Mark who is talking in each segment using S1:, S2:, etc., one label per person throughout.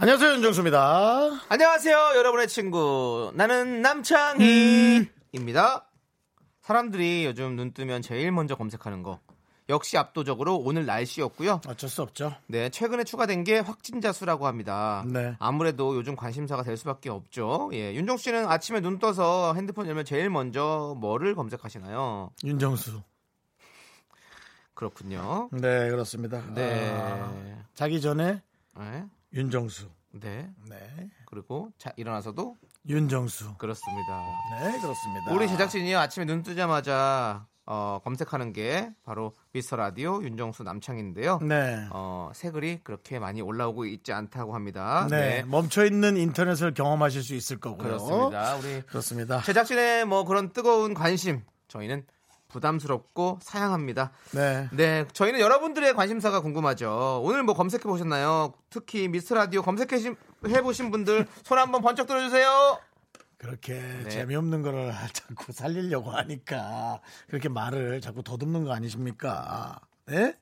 S1: 안녕하세요 윤정수입니다.
S2: 안녕하세요, 여러분의 친구. 나는 남창희입니다. 사람들이 요즘 눈 뜨면 제일 먼저 검색하는 거. 역시 압도적으로 오늘 날씨였고요.
S1: 어쩔 수 없죠.
S2: 네, 최근에 추가된 게 확진자 수라고 합니다.
S1: 네.
S2: 아무래도 요즘 관심사가 될 수밖에 없죠. 예, 윤정 씨는 아침에 눈 떠서 핸드폰 열면 제일 먼저 뭐를 검색하시나요?
S1: 윤정수.
S2: 그렇군요.
S1: 네 그렇습니다.
S2: 네.
S1: 아, 자기 전에
S2: 네.
S1: 윤정수.
S2: 네.
S1: 네.
S2: 그리고 자, 일어나서도
S1: 윤정수.
S2: 그렇습니다.
S1: 네 그렇습니다.
S2: 우리 제작진이 아침에 눈 뜨자마자 어, 검색하는 게 바로 미스터 라디오 윤정수 남창인데요.
S1: 네.
S2: 어, 새 글이 그렇게 많이 올라오고 있지 않다고 합니다.
S1: 네. 멈춰 있는 인터넷을 경험하실 수 있을 거고요.
S2: 그렇습니다. 우리
S1: 그렇습니다.
S2: 제작진의 뭐 그런 뜨거운 관심 저희는 부담스럽고 사양합니다.
S1: 네.
S2: 네, 저희는 여러분들의 관심사가 궁금하죠. 오늘 뭐 검색해 보셨나요? 특히 미스터 라디오 검색해 보신 분들 손 한번 번쩍 들어주세요.
S1: 그렇게
S2: 네.
S1: 재미없는 거를 자꾸 살리려고 하니까 그렇게 말을 자꾸 더듬는 거 아니십니까? 네?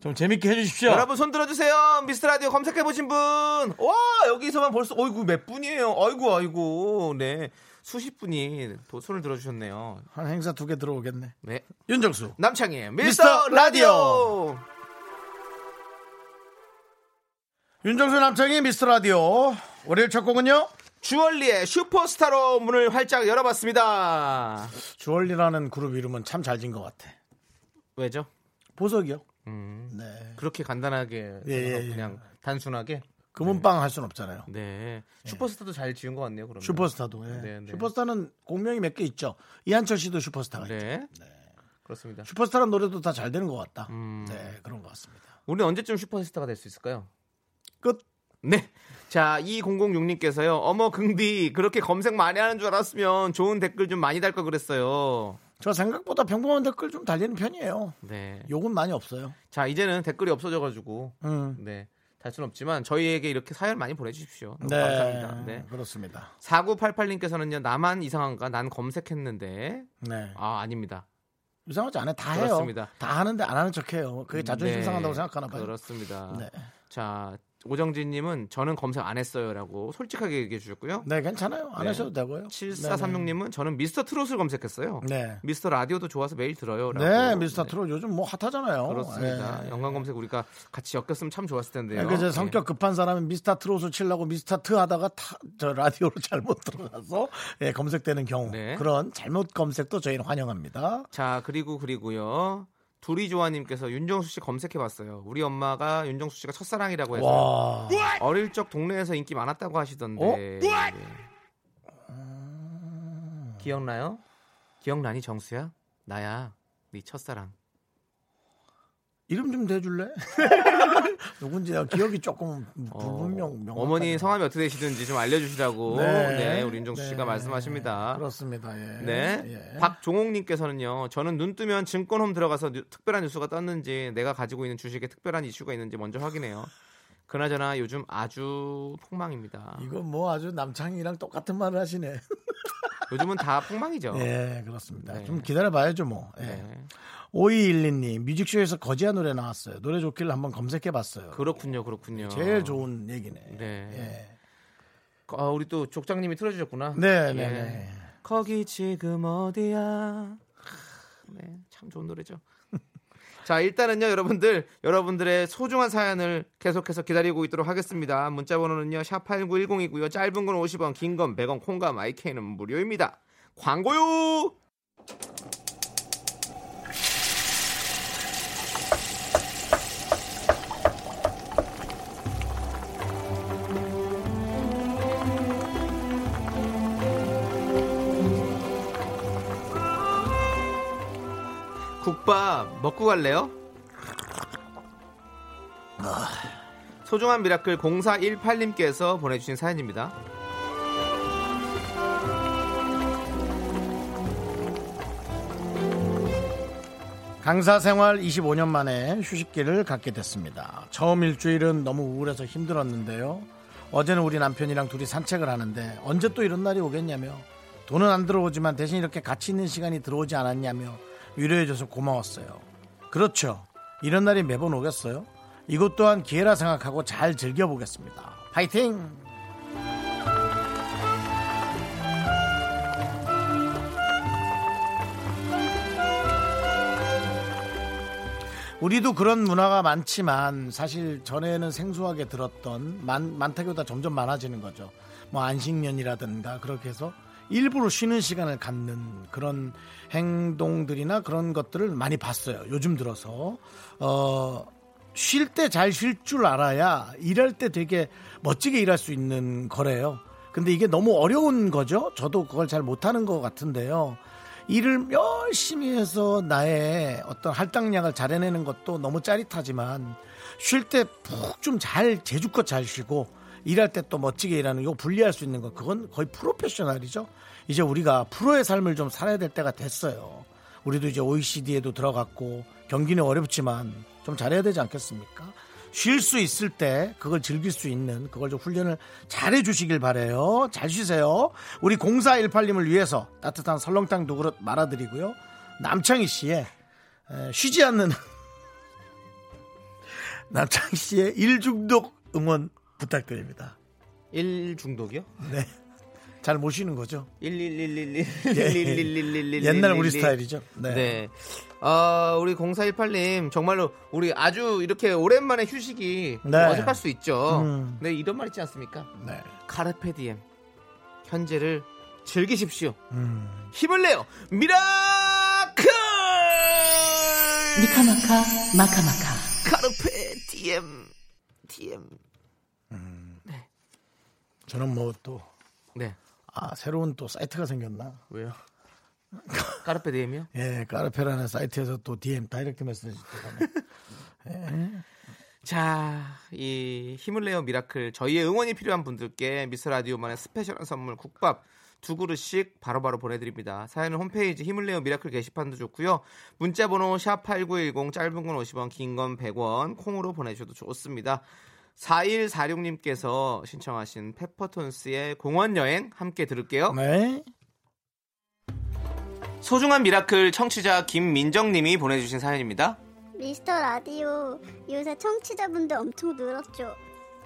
S1: 좀 재밌게 해주십시오.
S2: 여러분 손 들어주세요. 미스터 라디오 검색해 보신 분. 와 여기서만 벌써 어이구 몇 분이에요. 아이고 아이고 네 수십 분이 또 손을 들어주셨네요.
S1: 한 행사 두 개 들어오겠네.
S2: 네
S1: 윤정수.
S2: 남창희 미스터,
S1: 미스터 라디오.
S2: 라디오.
S1: 윤정수 남창의 미스터 라디오. 월요일 첫 곡은요?
S2: 주얼리의 슈퍼스타로 문을 활짝 열어봤습니다.
S1: 주얼리라는 그룹 이름은 참 잘 지은 것 같아.
S2: 왜죠?
S1: 보석이요.
S2: 음,
S1: 네.
S2: 그렇게 간단하게
S1: 예, 예, 예.
S2: 그냥 단순하게
S1: 금은빵 할순 없잖아요.
S2: 네 슈퍼스타도 잘 지은 것 같네요. 그러면
S1: 슈퍼스타도. 예.
S2: 네, 네.
S1: 슈퍼스타는 공명이 몇 개 있죠. 이한철 씨도 슈퍼스타가 있죠.
S2: 네. 그렇습니다.
S1: 슈퍼스타란 노래도 다 잘 되는 것 같다.
S2: 음.
S1: 네, 그런 것 같습니다.
S2: 우리 언제쯤 슈퍼스타가 될 수 있을까요?
S1: 끝.
S2: 네. 자, 2006님께서요. 어머, 긍디, 그렇게 검색 많이 하는 줄 알았으면 좋은 댓글 좀 많이 달 걸 그랬어요.
S1: 저 생각보다 평범한 댓글 좀 달리는 편이에요.
S2: 네.
S1: 욕은 많이 없어요.
S2: 자, 이제는 댓글이 없어져가지고,
S1: 음.
S2: 네. 달 수는 없지만, 저희에게 이렇게 사연 많이 보내주십시오.
S1: 네,
S2: 감사합니다. 네.
S1: 그렇습니다.
S2: 4988님께서는요, 나만 이상한가? 난 검색했는데,
S1: 네.
S2: 아, 아닙니다.
S1: 이상하지 않아요. 다 해요.
S2: 그렇습니다.
S1: 다 하는데 안 하는 척해요. 그게 자존심
S2: 네.
S1: 상한다고 생각하나 봐요.
S2: 그렇습니다.
S1: 네.
S2: 자, 오정진님은 저는 검색 안 했어요라고 솔직하게 얘기해 주셨고요.
S1: 네, 괜찮아요. 안
S2: 네.
S1: 하셔도 되고요.
S2: 7436님은 저는 미스터 트롯을 검색했어요.
S1: 네.
S2: 미스터 라디오도 좋아서 매일 들어요.
S1: 네. 미스터
S2: 네,
S1: 트롯 요즘 뭐 핫하잖아요.
S2: 그렇습니다.
S1: 네.
S2: 연관 검색 우리가 같이 엮였으면 참 좋았을 텐데요.
S1: 네. 성격 급한 사람은 미스터 트롯을 치려고 미스터 트 하다가 타, 저 라디오로 잘못 들어가서 예, 검색되는 경우
S2: 네.
S1: 그런 잘못 검색도 저희는 환영합니다.
S2: 자 그리고 그리고요. 두리 조아님께서 윤정수 씨 검색해봤어요. 우리 엄마가 윤정수 씨가 첫사랑이라고 해서
S1: 와,
S2: 어릴 적 동네에서 인기 많았다고 하시던데.
S1: 어?
S2: 네. 기억나요? 기억나니 정수야? 나야. 네 첫사랑.
S1: 이름 좀 대줄래? 누군지 내가 기억이 조금 불분명 명.
S2: 어, 어머니 성함이 어떻게 되시든지 좀 알려주시라고 네,
S1: 네.
S2: 우리 윤정수 씨가
S1: 네.
S2: 말씀하십니다.
S1: 그렇습니다. 예.
S2: 네.
S1: 예.
S2: 박종옥님께서는요. 저는 눈 뜨면 증권홈 들어가서 뉴- 특별한 뉴스가 떴는지 내가 가지고 있는 주식에 특별한 이슈가 있는지 먼저 확인해요. 그나저나 요즘 아주 폭망입니다.
S1: 이거 뭐 아주 남창이랑 똑같은 말을 하시네.
S2: 요즘은 다 폭망이죠.
S1: 예, 그렇습니다.
S2: 네.
S1: 좀 기다려봐야죠, 뭐. 예.
S2: 네.
S1: 5212님, 뮤직쇼에서 거지한 노래 나왔어요. 노래 좋길래 한번 검색해봤어요.
S2: 그렇군요, 그렇군요.
S1: 제일 좋은 얘기네.
S2: 네.
S1: 예.
S2: 아, 우리 또 족장님이 틀어주셨구나.
S1: 네,
S2: 예.
S1: 네, 네.
S2: 거기 지금 어디야? 하, 네, 참 좋은 노래죠. 자, 일단은요, 여러분들, 여러분들의 소중한 사연을 계속해서 기다리고 있도록 하겠습니다. 문자 번호는요, 샵8910이고요. 짧은 건 50원, 긴 건 100원, 콩과 마이케이는 무료입니다. 광고요! 국밥 먹고 갈래요? 소중한 미라클 0418님께서 보내주신 사연입니다.
S1: 강사 생활 25년 만에 휴식기를 갖게 됐습니다. 처음 일주일은 너무 우울해서 힘들었는데요. 어제는 우리 남편이랑 둘이 산책을 하는데 언제 또 이런 날이 오겠냐며 돈은 안 들어오지만 대신 이렇게 같이 있는 시간이 들어오지 않았냐며 위로해줘서 고마웠어요. 그렇죠. 이런 날이 매번 오겠어요. 이것 또한 기회라 생각하고 잘 즐겨보겠습니다. 파이팅! 우리도 그런 문화가 많지만 사실 전에는 생소하게 들었던 많, 많다기보다 점점 많아지는 거죠. 뭐 안식년이라든가 그렇게 해서 일부러 쉬는 시간을 갖는 그런 행동들이나 그런 것들을 많이 봤어요. 요즘 들어서 어, 쉴 때 잘 쉴 줄 알아야 일할 때 되게 멋지게 일할 수 있는 거래요. 근데 이게 너무 어려운 거죠. 저도 그걸 잘 못하는 것 같은데요. 일을 열심히 해서 나의 어떤 할당량을 잘 해내는 것도 너무 짜릿하지만 쉴 때 푹 좀 잘 제주껏 잘 쉬고 일할 때 또 멋지게 일하는 거 분리할 수 있는 거 그건 거의 프로페셔널이죠. 이제 우리가 프로의 삶을 좀 살아야 될 때가 됐어요. 우리도 이제 OECD에도 들어갔고 경기는 어렵지만 좀 잘해야 되지 않겠습니까? 쉴 수 있을 때 그걸 즐길 수 있는 그걸 좀 훈련을 잘해 주시길 바래요. 잘 쉬세요. 우리 0418님을 위해서 따뜻한 설렁탕 두 그릇 말아드리고요. 남창희 씨의 에, 쉬지 않는 남창희 씨의 일중독 응원 부탁드립니다.
S2: 일 중독이요?
S1: 네. 잘 모시는 거죠.
S2: 11111111111
S1: 옛날 우리 스타일이죠. 네.
S2: 네. 어, 우리 0418님 정말로 우리 아주 이렇게 오랜만에 휴식이
S1: 네.
S2: 어색할 수 있죠.
S1: 음.
S2: 네, 이런 말 있지 않습니까?
S1: 네.
S2: 카르페디엠 현재를 즐기십시오.
S1: 음.
S2: 힘을 내요. 미라클!
S3: 미카마카 마카마카
S2: Carpe diem DM.
S1: 저는 뭐또
S2: 네.
S1: 아, 새로운 또 사이트가 생겼나?
S2: 왜요? Carpe diem이요?
S1: 예, Carpe라는 사이트에서 또 DM direct message 또 가네.
S2: 자, 이 힘을 내요 미라클 저희의 응원이 필요한 분들께 미스 라디오만의 special한 선물 국밥 두 그릇씩 바로바로 보내드립니다. 사연은 홈페이지 힘을 내요 미라클 게시판도 좋고요. 문자번호 샵 #8910 짧은 건 50원, 긴 건 100원 콩으로 보내주셔도 좋습니다. 4146님께서 신청하신 페퍼톤스의 공원 여행 함께 들을게요.
S1: 네.
S2: 소중한 미라클 청취자 김민정님이 보내주신 사연입니다.
S4: 미스터 라디오 요새 청취자분들 엄청 늘었죠.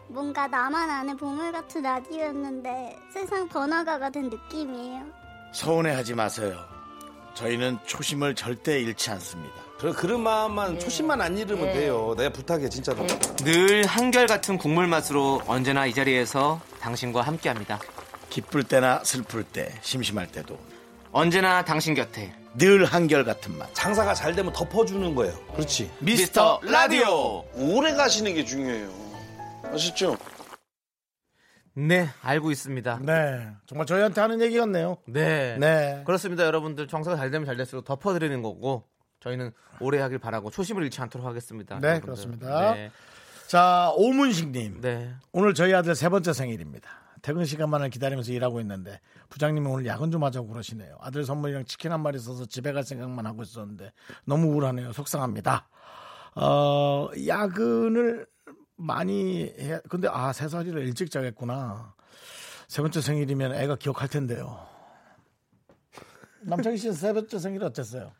S4: 뭔가 나만 아는 보물 같은 라디오였는데 세상 번화가가 된 느낌이에요.
S1: 서운해하지 마세요. 저희는 초심을 절대 잃지 않습니다.
S5: 그런 그런 마음만 초심만 안 잃으면 돼요. 내가 부탁해 진짜로.
S2: 늘 한결같은 국물 맛으로 언제나 이 자리에서 당신과 함께합니다.
S1: 기쁠 때나 슬플 때, 심심할 때도
S2: 언제나 당신 곁에
S1: 늘 한결같은 맛.
S5: 장사가 잘 되면 덮어주는 거예요. 그렇지.
S2: 미스터 라디오.
S6: 오래 가시는 게 중요해요. 아시죠?
S2: 네, 알고 있습니다.
S1: 네. 정말 저희한테 하는 얘기 같네요.
S2: 네.
S1: 네.
S2: 그렇습니다, 여러분들. 정사가 잘 되면 잘 될수록 덮어드리는 거고 저희는 오래 하길 바라고 초심을 잃지 않도록 하겠습니다.
S1: 네,
S2: 여러분들.
S1: 그렇습니다.
S2: 네.
S1: 자, 오문식님.
S2: 네.
S1: 오늘 저희 아들 세 번째 생일입니다. 퇴근 시간만을 기다리면서 일하고 있는데 부장님이 오늘 야근 좀 하자고 그러시네요. 아들 선물이랑 치킨 한 마리 써서 집에 갈 생각만 하고 있었는데 너무 우울하네요. 속상합니다. 어, 야근을 많이 해. 근데 아, 세 살이라 일찍 자겠구나. 세 번째 생일이면 애가 기억할 텐데요. 남창희 씨세 번째 생일 어땠어요?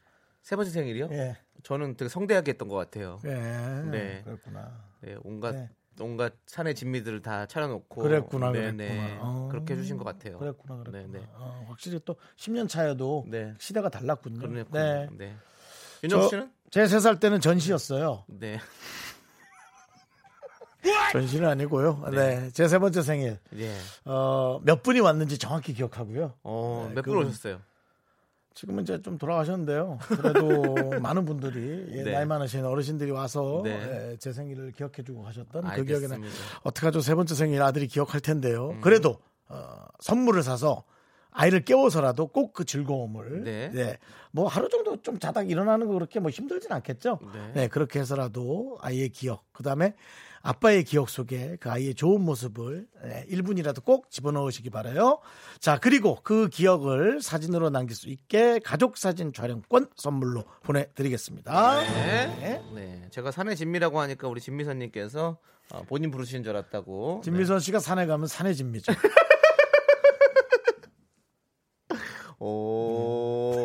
S2: 세 번째 생일이요?
S1: 예.
S2: 저는 되게 성대하게 했던 것 같아요.
S1: 예.
S2: 네.
S1: 그렇구나.
S2: 네, 온갖
S1: 네.
S2: 온갖 산의 진미들을 다 차려놓고
S1: 그랬구나,
S2: 네,
S1: 그랬구나.
S2: 네.
S1: 어.
S2: 그렇게 해주신 것 같아요.
S1: 그랬구나, 그랬구나.
S2: 네, 네.
S1: 어, 확실히 또 10년 차여도
S2: 네.
S1: 시대가 달랐군요.
S2: 그러네요.
S1: 네.
S2: 네. 윤정 씨는?
S1: 제 세 살 때는 전시였어요.
S2: 네.
S1: 전시는 아니고요. 네. 제 세 번째 생일.
S2: 예.
S1: 어, 몇 분이 왔는지 정확히 기억하고요.
S2: 어,
S1: 네,
S2: 몇분
S1: 그건-
S2: 오셨어요?
S1: 지금은 이제 좀 돌아가셨는데요. 그래도 많은 분들이 예,
S2: 네.
S1: 나이 많으신 어르신들이 와서
S2: 네.
S1: 예, 제 생일을 기억해주고 가셨던 그 기억에는
S2: 알겠습니다. 음.
S1: 어떡하죠? 세 번째 생일 아들이 기억할 텐데요. 그래도 어, 선물을 사서 아이를 깨워서라도 꼭 그 즐거움을
S2: 네.
S1: 네. 뭐 하루 정도 좀 자다 일어나는 거 그렇게 뭐 힘들진 않겠죠.
S2: 네.
S1: 네, 그렇게 해서라도 아이의 기억, 그다음에 아빠의 기억 속에 그 아이의 좋은 모습을 네, 1분이라도 꼭 집어넣으시기 바라요. 자, 그리고 그 기억을 사진으로 남길 수 있게 가족 사진 촬영권 선물로 보내드리겠습니다.
S2: 네. 네. 제가 산의 진미라고 하니까 우리 진미선님께서 어, 본인 부르시는 줄 알았다고.
S1: 진미선 씨가 산에 가면 산해진미죠.
S2: 네. 오.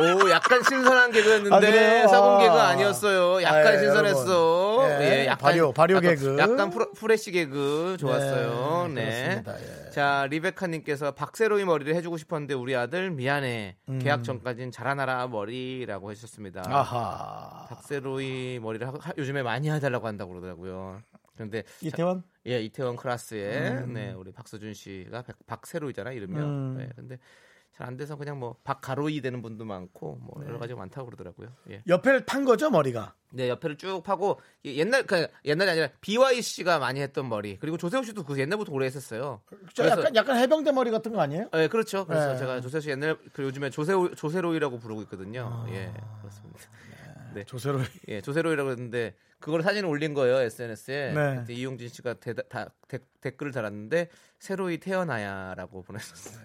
S2: 오, 약간 신선한 개그였는데
S1: 아, 그래요?
S2: 썩은
S1: 아.
S2: 개그 아니었어요. 약간
S1: 아, 예,
S2: 신선했어.
S1: 여러분. 예, 발효, 발효
S2: 약간,
S1: 개그.
S2: 약간 프로, fresh 개그 좋았어요.
S1: 네,
S2: 네.
S1: 예.
S2: 자, 리베카 님께서 박세로이 머리를 해 주고 싶었는데 우리 아들 미안해.
S1: 음.
S2: 계약 전까진 자라나라 머리라고 해주셨습니다.
S1: 아하.
S2: 박세로이 머리를 하- 하- 요즘에 많이 해 달라고 한다고 그러더라고요. 그런데
S1: 이태원?
S2: 예, 이태원 클라스에 네, 우리 박서준 씨가 박- 박세로이잖아 이름이요.
S1: 음.
S2: 네, 근데 잘 안 돼서 그냥 뭐 박가로이 되는 분도 많고 뭐 여러 가지 가 많다고 그러더라고요. 예.
S1: 옆에를 탄 거죠, 머리가?
S2: 네, 옆에를 쭉 파고 이 옛날 그 옛날이 아니라 BY 씨가 많이 했던 머리 그리고 조세호 씨도 그 옛날부터 오래 했었어요.
S1: 저 약간, 약간 해병대 머리 같은 거 아니에요?
S2: 네, 그렇죠. 그래서
S1: 네.
S2: 제가 조세호 씨 옛날 그 요즘에 조세호 조세로이라고 부르고 있거든요. 예, 그렇습니다. 네.
S1: 조세로.
S2: 예, 조세로이라고 했는데 그걸 사진을 올린 거예요 SNS에.
S1: 네.
S2: 그때 이용진 씨가 대, 다, 데- 댓글을 달았는데 새로이 태어나야라고 보냈었어요.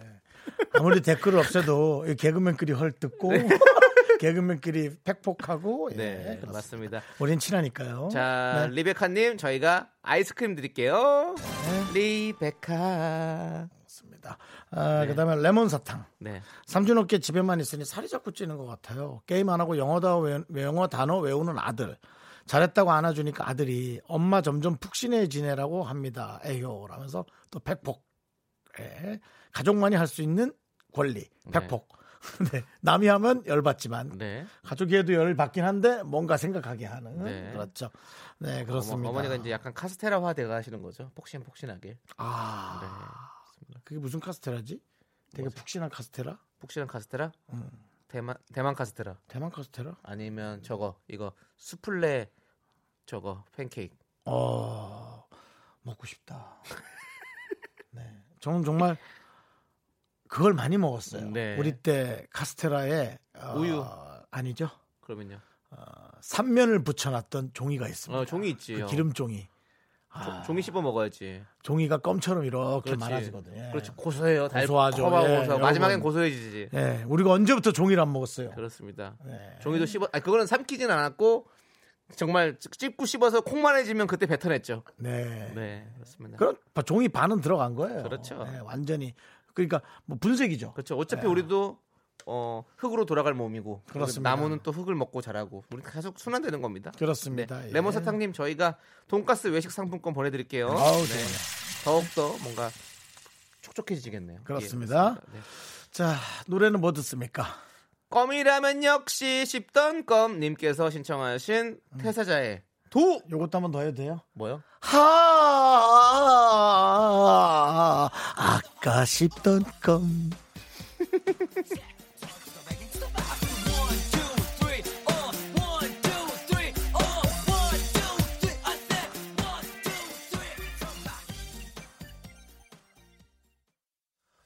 S1: 아무리 댓글을 없애도 이 개그맨끼리 헐뜯고 개그맨끼리 팩폭하고 예,
S2: 네,
S1: 그렇습니다.
S2: 맞습니다.
S1: 우린 친하니까요.
S2: 자,
S1: 네.
S2: 리베카님 저희가 아이스크림 드릴게요.
S1: 네.
S2: 리베카.
S1: 그렇습니다. 아, 그다음에 레몬 사탕.
S2: 네,
S1: 삼촌 어깨 집에만 있으니 살이 자꾸 찌는 것 같아요. 게임 안 하고 영어, 다 외, 영어 단어 외우는 아들. 잘했다고 안아주니까 아들이 엄마 점점 푹신해지네라고 합니다. 에효 라면서 또 팩폭. 예. 가족만이 할 수 있는 권리. 팩폭. 네. 남이 하면 열받지만
S2: 네.
S1: 가족이 해도 열 받긴 한데 뭔가 생각하게 하는
S2: 네.
S1: 그렇죠. 네 그렇습니다.
S2: 어머, 어머니가 이제 약간 카스테라화 돼가 하시는 거죠. 폭신폭신하게.
S1: 아
S2: 네.
S1: 그게 무슨 카스테라지? 되게 푹신한 카스테라?
S2: 폭신한 카스테라?
S1: 음.
S2: 대만 대만 카스테라.
S1: 대만 카스테라?
S2: 아니면 저거 이거 수플레 저거 팬케이크.
S1: 어 먹고 싶다. 네, 저는 정말 그걸 많이 먹었어요.
S2: 네.
S1: 우리 때 카스테라에 어,
S2: 우유.
S1: 아니죠?
S2: 그러면요.
S1: 삼면을 붙여놨던 종이가 있습니다.
S2: 어, 종이 있지.
S1: 그 기름 종이.
S2: 조- 종이 씹어 먹어야지.
S1: 종이가 껌처럼 이렇게
S2: 그렇지.
S1: 많아지거든요. 예.
S2: 그렇지 고소해요. 달-
S1: 고소하죠. 예,
S2: 고소. 마지막엔. 고소해지지.
S1: 예, 우리가 언제부터 종이를 안 먹었어요?
S2: 그렇습니다.
S1: 네.
S2: 종이도 씹어. 아 그거는 삼키진 않았고 정말 찝고 씹어서 콩만해지면 그때 뱉어냈죠.
S1: 네.
S2: 네 그렇습니다.
S1: 그런 종이 반은 들어간 거예요.
S2: 그렇죠.
S1: 네, 완전히 그러니까 뭐 분쇄기죠.
S2: 그렇죠. 어차피 우리도 어, 흙으로 돌아갈 몸이고
S1: 네. 그렇습니다.
S2: 나무는 또 흙을 먹고 자라고 우리 계속 순환되는 겁니다.
S1: 그렇습니다.
S2: 네.
S1: 예.
S2: 레몬 사탕님 저희가 돈가스 외식 상품권 보내드릴게요.
S1: 아우,
S2: 네.
S1: 좋네요.
S2: 더욱 더 뭔가 촉촉해지겠네요.
S1: 그렇습니다.
S2: 예, 네.
S1: 자 노래는 뭐 듣습니까?
S2: 껌이라면 역시 씹던 껌님께서 신청하신
S1: 음.
S2: 태사자의 도
S1: 요것도 한번 더 해도 돼요?
S2: 뭐요?
S1: 하 아까 씹던 껌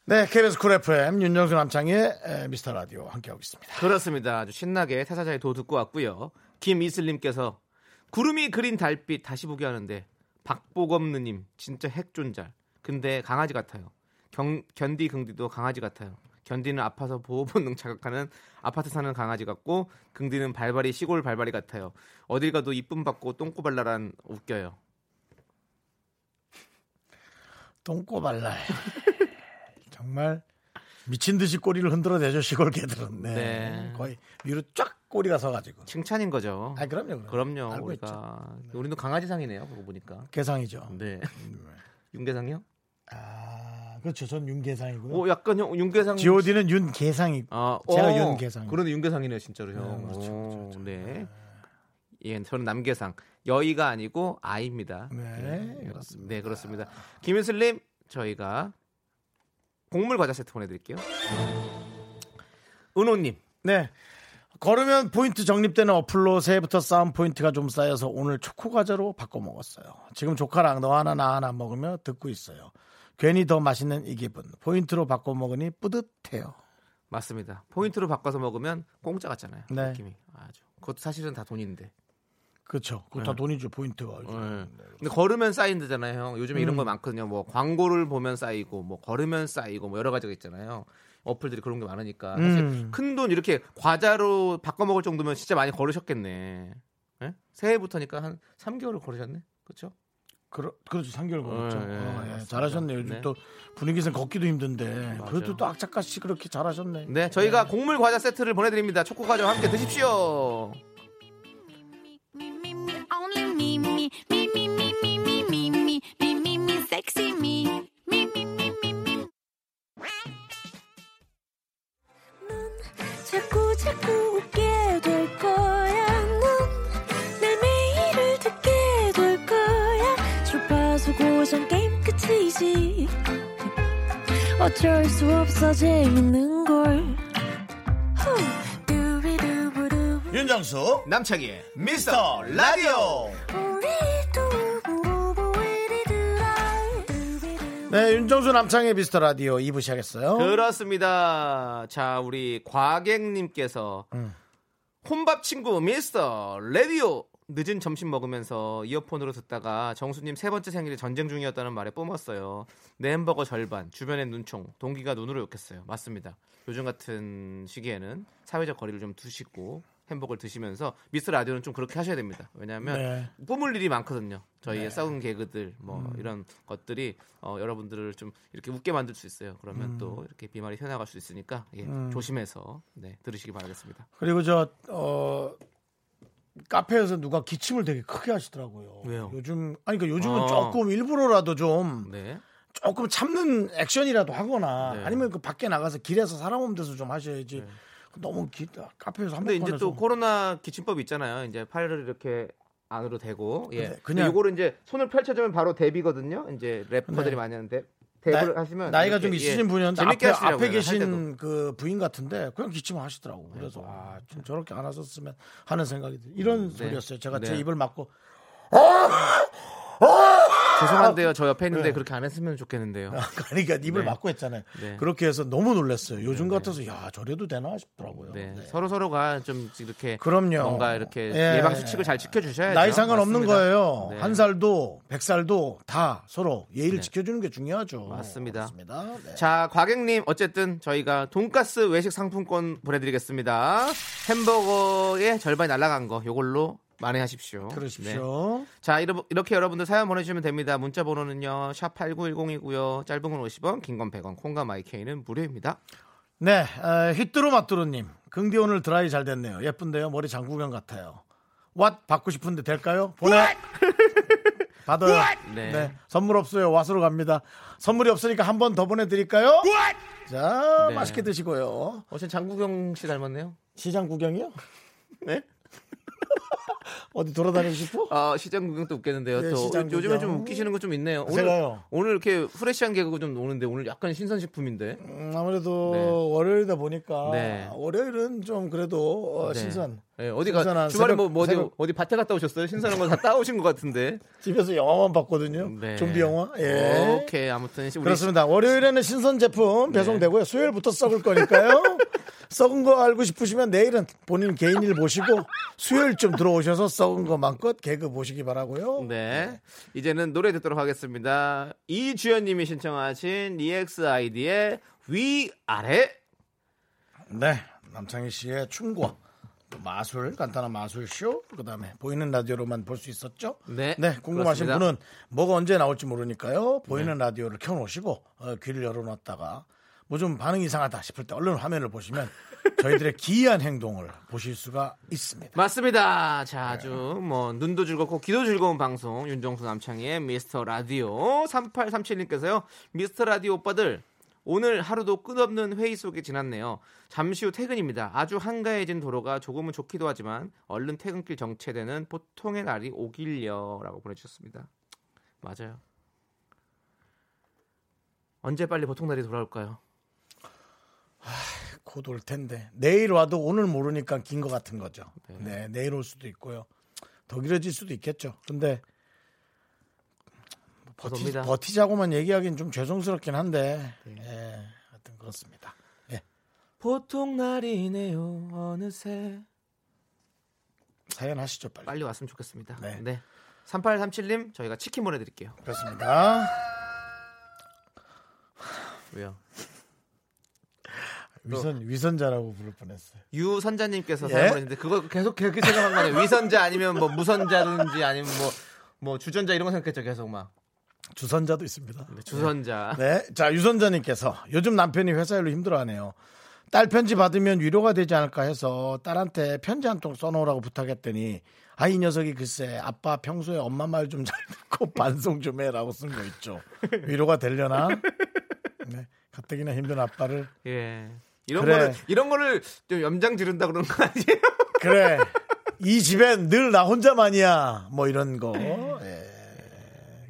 S1: 네, KBS 쿨 FM 윤정수 남창의 에, 미스터 라디오 함께하고 있습니다.
S2: 그렇습니다. 아주 신나게 태사자의 도 듣고 왔고요. 김이슬님께서 구름이 그린 달빛 다시 보게 하는데 박보검느님 진짜 핵존잘. 근데 강아지 같아요. 경, 견디 긍디도 강아지 같아요. 견디는 아파서 보호 본능 자극하는 아파트 사는 강아지 같고 긍디는 발발이 시골 발발이 같아요. 어딜 가도 이쁨 받고 똥꼬발랄한 웃겨요.
S1: 똥꼬발랄 정말 미친 듯이 꼬리를 흔들어내죠 시골 개들은 네.
S2: 네.
S1: 거의 위로 쫙 꼬리가 서가지고
S2: 칭찬인 거죠.
S1: 아 그럼요
S2: 그럼요.
S1: 알고
S2: 우리가 우리도 강아지상이네요. 그거 보니까.
S1: 개상이죠
S2: 네. 윤계상이요?
S1: 아 그렇죠 전 윤계상이고요
S2: 오, 약간 형 윤계상.
S1: G.O.D는 윤계상이
S2: 아,
S1: 제가
S2: 어,
S1: 윤계상.
S2: 그러네 윤계상이네요, 진짜로 형.
S1: 네, 그렇죠,
S2: 오,
S1: 그렇죠, 그렇죠.
S2: 네. 예, 저는 남계상. 여의가 아니고 아입니다.
S1: 네, 그렇습니다.
S2: 네, 그렇습니다. 김윤슬님, 저희가 곡물 과자 세트 보내드릴게요. 은호님,
S1: 네 걸으면 포인트 적립되는 어플로 새해부터 쌓은 포인트가 좀 쌓여서 오늘 초코 과자로 바꿔 먹었어요 지금 조카랑 너 하나 나 하나 먹으며 듣고 있어요 괜히 더 맛있는 이 기분. 포인트로 바꿔 먹으니 뿌듯해요.
S2: 맞습니다. 포인트로 바꿔서 먹으면 공짜 같잖아요.
S1: 네.
S2: 느낌이 아주. 그것도 사실은 다 돈인데.
S1: 그렇죠. 그거 다 돈이죠. 포인트가.
S2: 네. 근데 걸으면 쌓인다잖아요, 형. 요즘에
S1: 음.
S2: 이런 거 많거든요. 뭐 광고를 보면 쌓이고, 뭐 걸으면 쌓이고, 뭐 여러 가지가 있잖아요. 어플들이 그런 게 많으니까 사실
S1: 음.
S2: 큰돈 이렇게 과자로 바꿔 먹을 정도면 진짜 많이 걸으셨겠네. 예? 새해부터니까 한 3개월을 걸으셨네, 그렇죠?
S1: 그러, 그렇죠. 3개월 걸렸죠.
S2: 네, 네,
S1: 어, 예.
S2: 맞습니다.
S1: 잘하셨네요. 요즘
S2: 네.
S1: 또 분위기에서 걷기도 힘든데.
S2: 맞아요.
S1: 그래도 또 악착같이 그렇게 잘하셨네.
S2: 네, 저희가 곡물 과자 세트를 보내드립니다. 초코 과자와 함께 드십시오.
S7: 수 없어 재밌는 걸.
S1: 윤정수
S2: 남창희의
S1: 미스터 라디오. 네, 윤정수 남창의 미스터 라디오 2부 시작했어요.
S2: 그렇습니다. 자, 우리 과객님께서
S1: 음.
S2: 혼밥 친구 미스터 레디오 늦은 점심 먹으면서 이어폰으로 듣다가 정수님 세 번째 생일이 전쟁 중이었다는 말에 뿜었어요. 내 햄버거 절반, 주변엔 눈총, 동기가 눈으로 욕했어요. 맞습니다. 요즘 같은 시기에는 사회적 거리를 좀 두시고 햄버거를 드시면서 미스터 라디오는 좀 그렇게 하셔야 됩니다. 왜냐하면
S1: 네.
S2: 뿜을 일이 많거든요. 저희의 썩은 개그들 뭐 이런 것들이 어, 여러분들을 좀 이렇게 웃게 만들 수 있어요. 그러면 또 이렇게 비말이 튀어나갈 수 있으니까 예, 조심해서 네, 들으시기 바라겠습니다.
S1: 그리고 저, 어, 카페에서 누가 기침을 되게 크게 하시더라고요.
S2: 왜요?
S1: 요즘, 아니, 그러니까 요즘은
S2: 어.
S1: 조금 일부러라도 좀
S2: 네.
S1: 조금 참는 액션이라도 하거나
S2: 네.
S1: 아니면 그 밖에 나가서 길에서 사람 없는 데서 좀 하셔야지. 너무 기, 카페에서
S2: 근데
S1: 한복판에서
S2: 이제 또 코로나 기침법 있잖아요. 이제 팔을 이렇게 안으로 대고 예.
S1: 네,
S2: 그냥
S1: 그냥-
S2: 요거를 이제 손을 펼쳐주면 바로 대비거든요. 이제 래퍼들이
S1: 네.
S2: 많이 하는데
S1: 나-
S2: 하시면
S1: 나이가
S2: 이렇게,
S1: 좀
S2: 예,
S1: 있으신 분이었는데
S2: 재밌게
S1: 앞에, 앞에. 계신 그 부인 같은데 그냥 기침을 하시더라고. 그래서 아, 좀 저렇게 안 하셨으면 하는 생각이 들어요. 이런 소리였어요. 제가 제
S2: 네.
S1: 입을 막고
S2: 죄송한데요. 저 옆에 있는데
S1: 네.
S2: 그렇게 안 했으면 좋겠는데요.
S1: 그러니까 입을
S2: 네.
S1: 막고 했잖아요.
S2: 네.
S1: 그렇게 해서 너무 놀랐어요. 요즘 같아서 야 저래도 되나 싶더라고요.
S2: 네.
S1: 네.
S2: 서로 서로가 좀 이렇게
S1: 그럼요.
S2: 뭔가 이렇게
S1: 예.
S2: 예방 수칙을 잘 지켜주셔야죠.
S1: 나이 상관 없는
S2: 맞습니다.
S1: 거예요.
S2: 네.
S1: 한 살도 백 살도 다 서로 예의를
S2: 네.
S1: 지켜주는 게 중요하죠.
S2: 맞습니다.
S1: 맞습니다. 네.
S2: 자, 과객님 어쨌든 저희가 돈가스 외식 상품권 보내드리겠습니다. 햄버거의 절반이 날라간 거 요걸로 만회하십시오. 네.
S1: 그러십시오.
S2: 자, 이러- 이렇게 여러분들 사연 보내주시면 됩니다. 문자 번호는요. 샵 8910이고요. 짧은 건 50원, 긴 건 100원, 콩과 마이케이는 무료입니다.
S1: 네, 에, 히뚜루 맛뚜루님. 긍디 오늘 드라이 잘 됐네요. 예쁜데요. 머리 장구경 같아요. 왓 받고 싶은데 될까요? 보내. 받아요.
S2: 네.
S1: 네. 선물 없어요. 왓으로 갑니다. 선물이 없으니까 한 번 더 보내드릴까요? 자,
S2: 네.
S1: 맛있게 드시고요.
S2: 어, 제 장국영 씨 닮았네요.
S1: 시장 구경이요?
S2: 네?
S1: 어디 돌아다니고 싶어?
S2: 아, 시장 구경도 웃겠는데요.
S1: 네,
S2: 또
S1: 시장
S2: 요즘에
S1: 구경.
S2: 좀 웃기시는 거 좀 있네요. 오늘,
S1: 제가요.
S2: 오늘 이렇게 프레시한 개그가 좀 오는데 오늘 약간 신선식품인데.
S1: 음, 아무래도
S2: 네.
S1: 월요일이다 보니까
S2: 네.
S1: 월요일은 좀 그래도 어,
S2: 네.
S1: 신선.
S2: 네, 어디가 주말에 뭐, 뭐 어디
S1: 새벽-
S2: 어디 밭에 갔다 오셨어요? 신선한 거 다 따오신 것 같은데.
S1: 집에서 영화만 봤거든요.
S2: 네.
S1: 좀비 영화. 예.
S2: 오케이 아무튼
S1: 그렇습니다. 월요일에는 신선 제품 배송되고요. 수요일부터 썩을 거니까요. 썩은 거 알고 싶으시면 내일은 본인 개인 일 보시고 수요일쯤 들어오셔서 썩은 거 마음껏 개그 보시기 바라고요.
S2: 네. 이제는 노래 듣도록 하겠습니다. 이주연님이 신청하신 EXID의 위아래.
S1: 네. 남창희 씨의 춤과 또 마술, 간단한 마술 쇼, 그 다음에 보이는 라디오로만 볼 수 있었죠?
S2: 네,
S1: 궁금하신
S2: 그렇습니다. 네.
S1: 분은 뭐가 언제 나올지 모르니까요. 보이는 라디오를 켜놓으시고 어, 귀를 열어놨다가 뭐 좀 반응 이상하다 싶을 때 얼른 화면을 보시면 저희들의 기이한 행동을 보실 수가 있습니다.
S2: 맞습니다. 자, 아주 뭐 눈도 즐겁고 귀도 즐거운 방송 윤정수 남창희의 미스터 라디오 3837님께서요. 미스터 라디오 오빠들 오늘 하루도 끝없는 회의 속에 지났네요. 잠시 후 퇴근입니다. 아주 한가해진 도로가 조금은 좋기도 하지만 얼른 퇴근길 정체되는 보통의 날이 오길려라고 보내주셨습니다. 맞아요. 언제 빨리 보통 날이 돌아올까요?
S1: 곧 올 텐데 내일 와도 오늘 모르니까 긴 것 같은 거죠.
S2: 네.
S1: 네. 내일 올 수도 있고요. 더 길어질 수도 있겠죠. 근데 버티. 버티자고만 얘기하기는 좀 죄송스럽긴 한데,
S2: 네.
S1: 예, 하여튼 그렇습니다. 예,
S2: 보통 날이네요. 어느새
S1: 사연 하시죠, 빨리.
S2: 빨리 왔으면 좋겠습니다.
S1: 네.
S2: 네. 3837님 저희가 치킨 보내드릴게요.
S1: 그렇습니다.
S2: 왜요?
S1: 위선, 위선자라고 부를 뻔했어요.
S2: 유선자님께서
S1: 예?
S2: 사연 보냈는데 그거 계속 그렇게 생각한 거아요 위선자 아니면 뭐 무선자든지 아니면 뭐뭐 주전자 이런 거 생각했죠 계속 막
S1: 주선자도 있습니다.
S2: 네, 주선자.
S1: 네. 자, 유선자님께서 요즘 남편이 회사 일로 힘들어하네요. 딸 편지 받으면 위로가 되지 않을까 해서 딸한테 편지 한 통 써놓으라고 부탁했더니 아, 이 녀석이 글쎄 아빠 평소에 엄마 말 좀 잘 듣고 반송 좀 해라고 쓴 거 있죠. 위로가 되려나? 네. 가뜩이나 힘든 아빠를
S2: 예. 이런
S1: 그래.
S2: 거를 이런 거를 좀 염장 지른다 그러는 거 아니에요?
S1: 그래. 이 집엔 늘 나 혼자만이야. 뭐 이런 거. 예.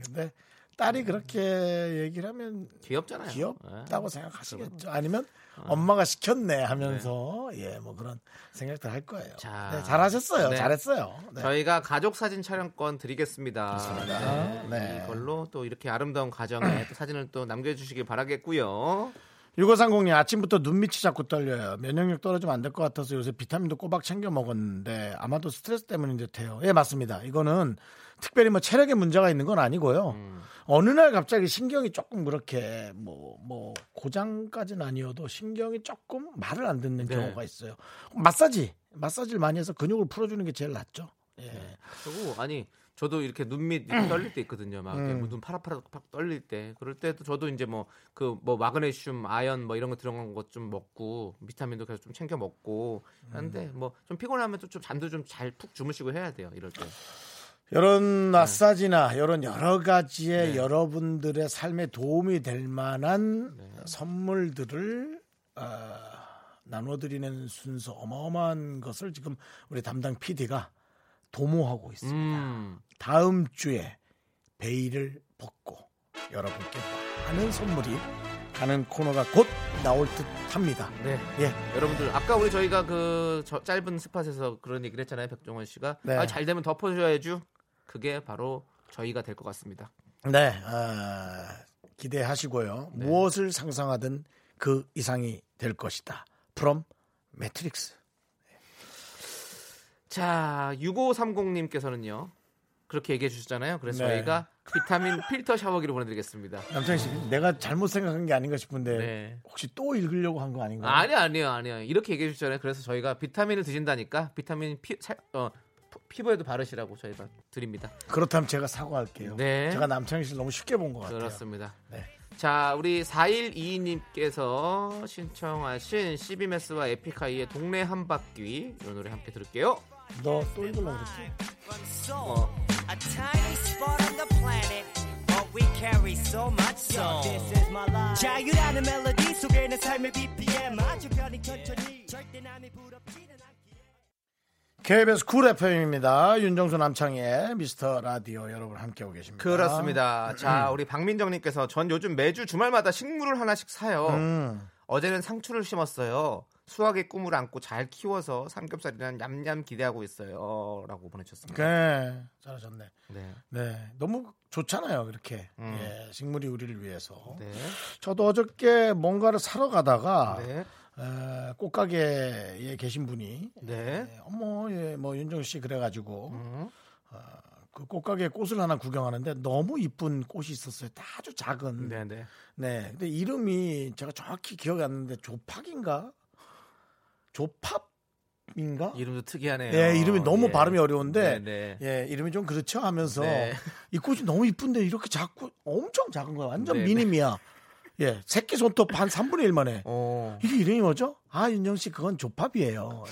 S1: 근데 딸이 그렇게 얘기를 하면
S2: 귀엽잖아요.
S1: 귀엽다고
S2: 예.
S1: 생각하시겠죠. 아니면 엄마가 시켰네 하면서 예, 뭐 그런 생각들 할 거예요.
S2: 자.
S1: 네, 잘하셨어요.
S2: 네.
S1: 잘했어요. 네.
S2: 저희가 가족 사진 촬영권 드리겠습니다. 네.
S1: 네.
S2: 이걸로 또 이렇게 아름다운 가정에 또 사진을 또 남겨주시길 바라겠고요.
S1: 6530님 아침부터 눈밑이 자꾸 떨려요. 면역력 떨어지면 안 될 것 같아서 요새 비타민도 꼬박 챙겨 먹었는데 아마도 스트레스 때문인 듯해요. 예 맞습니다. 이거는 특별히 뭐 체력에 문제가 있는 건 아니고요.
S2: 음.
S1: 어느 날 갑자기 신경이 조금 그렇게 뭐뭐 고장까지는 아니어도 신경이 조금 말을 안 듣는
S2: 네.
S1: 경우가 있어요. 마사지 마사지를 많이 해서 근육을 풀어주는 게 제일 낫죠. 예.
S2: 그리고 아니 저도 이렇게 눈밑 이렇게 떨릴 때 있거든요. 막
S1: 음.
S2: 눈 파랗파랗 팍 떨릴 때 그럴 때도 저도 이제 뭐그 뭐 마그네슘, 아연 뭐 이런 거 들어간 것 좀 먹고 비타민도 계속 좀 챙겨 먹고 하는데
S1: 음.
S2: 뭐좀 피곤하면 또 좀 잠도 좀 잘 푹 주무시고 해야 돼요. 이럴 때.
S1: 이런 마사지나 이런 여러 가지의
S2: 네.
S1: 여러분들의 삶에 도움이 될 만한
S2: 네.
S1: 선물들을 어, 나눠드리는 순서 어마어마한 것을 지금 우리 담당 PD가 도모하고 있습니다.
S2: 음.
S1: 다음 주에 베일을 벗고 여러분께 많은 선물이 가는 코너가 곧 나올 듯 합니다.
S2: 네.
S1: 예.
S2: 여러분들 아까 우리 저희가 그 저- 짧은 스팟에서 그런 얘기를 했잖아요. 백종원 씨가
S1: 네.
S2: 아, 잘 되면 덮어줘야죠. 그게 바로 저희가 될 것 같습니다.
S1: 네, 아, 기대하시고요.
S2: 네.
S1: 무엇을 상상하든 그 이상이 될 것이다. from Matrix.
S2: 자, 6530님께서는요. 그렇게 얘기해 주셨잖아요. 그래서
S1: 네.
S2: 저희가 비타민 필터 샤워기를 보내드리겠습니다.
S1: 남창희 씨, 내가 잘못 생각한 게 아닌가 싶은데
S2: 네.
S1: 혹시 또 읽으려고 한 거 아닌가요?
S2: 아니 아니요 아니요 이렇게 얘기해 주셨잖아요. 그래서 저희가 비타민을 드신다니까 비타민 피, 살- 어, 피- 피부에도 바르시라고 저희가 드립니다.
S1: 그렇다면 제가 사과할게요.
S2: 네.
S1: 제가 남창희 씨를 너무 쉽게 본 것 같아요.
S2: 그렇습니다.
S1: 네.
S2: 자, 우리 4122님께서 신청하신 시비메스와 에픽하이의 동네 한 바퀴 이 노래 함께 들을게요.
S1: 너또 읽으려고 그랬지?
S8: A tiny spot on the planet, but we carry so much soul. This is my life. 자유라는 멜로디 속에는 삶의 BPM 아주 편히 천천히 절대 남이 않기에.
S1: KBS 쿨 FM입니다. 윤정수 남창희의 미스터 라디오 여러분 함께하고 계십니다.
S2: 그렇습니다. 자, 우리 박민정님께서 전 요즘 매주 주말마다 식물을 하나씩 사요.
S1: 음,
S2: 어제는 상추를 심었어요. 수확의 꿈을 안고 잘 키워서 삼겹살이랑 냠냠 기대하고 있어요. 라고 보내주셨습니다.
S1: 그래 잘하셨네.
S2: 네.
S1: 네, 너무 좋잖아요. 그렇게
S2: 음.
S1: 예, 식물이 우리를 위해서.
S2: 네.
S1: 저도 어저께 뭔가를 사러 가다가
S2: 네.
S1: 에, 꽃가게에 계신 분이
S2: 네.
S1: 예, 어머 예, 뭐 윤정 씨 그래가지고
S2: 음.
S1: 그 꽃가게 꽃을 하나 구경하는데 너무 이쁜 꽃이 있었어요. 아주 작은. 네.
S2: 네. 네.
S1: 근데 이름이 제가 정확히 기억이 안 나는데 조팍인가? 조팝인가?
S2: 이름도 특이하네요.
S1: 예, 이름이 너무
S2: 예.
S1: 발음이 어려운데
S2: 네, 네.
S1: 예, 이름이 좀 그렇죠 하면서
S2: 네.
S1: 이 꽃이 너무 이쁜데 이렇게 작고 엄청 작은 거야. 완전
S2: 네,
S1: 미니미야. 예, 새끼 손톱 한 3분의 1만 해.
S2: 어.
S1: 이게 이름이 뭐죠? 아, 윤정 씨 그건 조팝이에요. 예.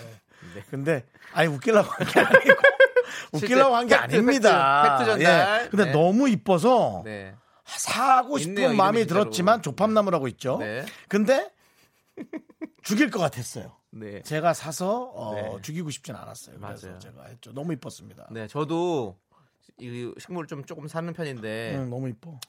S2: 네.
S1: 근데 아니 웃기려고 한 게 아니고 웃기려고 한 게 아닙니다.
S2: 팩트, 팩트 전달.
S1: 예. 근데
S2: 네.
S1: 너무 이뻐서
S2: 네.
S1: 사고 싶은
S2: 있네요,
S1: 마음이. 들었지만 조팝나무라고 있죠.
S2: 네.
S1: 근데 죽일 것 같았어요.
S2: 네.
S1: 제가 사서 어,
S2: 네.
S1: 죽이고 싶진 않았어요. 그래서
S2: 맞아요.
S1: 제가 했죠. 너무 이뻤습니다.
S2: 네, 저도 이 식물 좀 조금 사는 편인데
S1: 응, 너무 이뻐.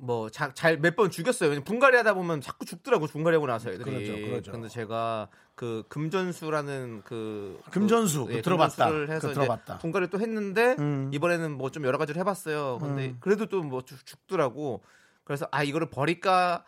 S2: 뭐 잘 몇 번 죽였어요. 분갈이 하다 보면 자꾸 죽더라고 분갈이 하고 나서 애들이.
S1: 그러죠, 그러죠.
S2: 근데 제가 그 금전수라는 그
S1: 금전수,
S2: 그,
S1: 그거 들어봤다.
S2: 해서 이제
S1: 들어봤다.
S2: 분갈이 또 했는데
S1: 음.
S2: 이번에는 뭐 좀 여러 가지를 해봤어요. 근데
S1: 음.
S2: 그래도 또 뭐 죽더라고. 그래서 아 이거를 버릴까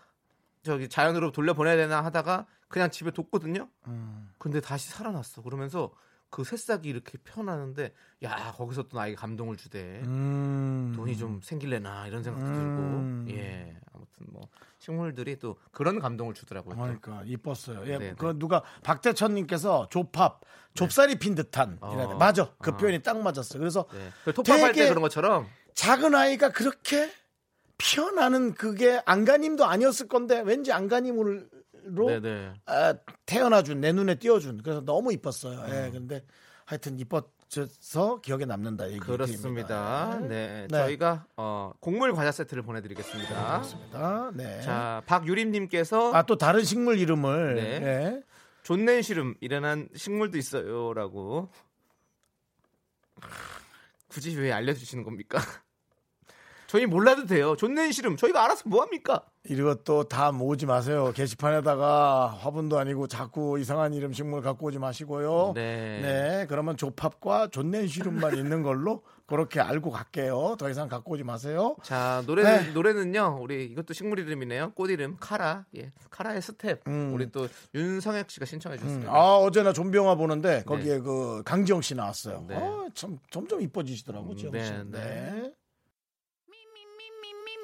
S2: 저기 자연으로 돌려 보내야 되나 하다가 그냥 집에 뒀거든요.
S1: 음.
S2: 근데 다시 살아났어. 그러면서 그 새싹이 이렇게 펴나는데 야 거기서 또 나에게 감동을 주대.
S1: 음.
S2: 돈이 좀 생길래나 이런 생각도
S1: 음.
S2: 들고 예 아무튼 뭐 식물들이 또 그런 감동을 주더라고요. 또.
S1: 그러니까 이뻤어요. 예,
S2: 네,
S1: 그 누가 박대천님께서 조팝 좁쌀이 핀 듯한
S2: 어.
S1: 맞아. 그
S2: 어.
S1: 표현이 딱 맞았어요. 그래서
S2: 네. 그 톱밥할 때 그런 것처럼
S1: 작은 아이가 그렇게 피어나는 그게 안간힘도 아니었을 건데 왠지 안간힘 으로
S2: 네네.
S1: 아, 태어나준 내 눈에 띄워준 그래서 너무 이뻤어요.
S2: 음.
S1: 예, 근데 하여튼 이뻤어서 기억에 남는다 얘기
S2: 그렇습니다.
S1: 드립니다.
S2: 네.
S1: 네.
S2: 저희가 어, 곡물 과자 세트를 보내드리겠습니다.
S1: 아, 네.
S2: 자 박유림님께서
S1: 아또 다른 식물 이름을
S2: 네.
S1: 예.
S2: 존넨시름 이라는 식물도 있어요라고 굳이 왜 알려주시는 겁니까? 저희 몰라도 돼요. 존넨시름 저희가 알아서 뭐 합니까?
S1: 이것도 다 모으지 마세요. 게시판에다가 화분도 아니고 자꾸 이상한 이름 식물 갖고 오지 마시고요.
S2: 네.
S1: 네, 그러면 조팝과 존넨시름만 있는 걸로 그렇게 알고 갈게요. 더 이상 갖고 오지 마세요.
S2: 자 노래는
S1: 네.
S2: 노래는요. 우리 이것도 식물 이름이네요. 꽃 이름 카라. 예, 카라의 스텝.
S1: 음.
S2: 우리 또 윤성혁 씨가 신청해
S1: 음,
S2: 주셨습니다.
S1: 아 어제 나 좀비 영화 보는데 거기에 그 강지영 씨 나왔어요.
S2: 네.
S1: 아, 참 점점 이뻐지시더라고
S2: 음, 네,
S1: 씨.
S2: 네.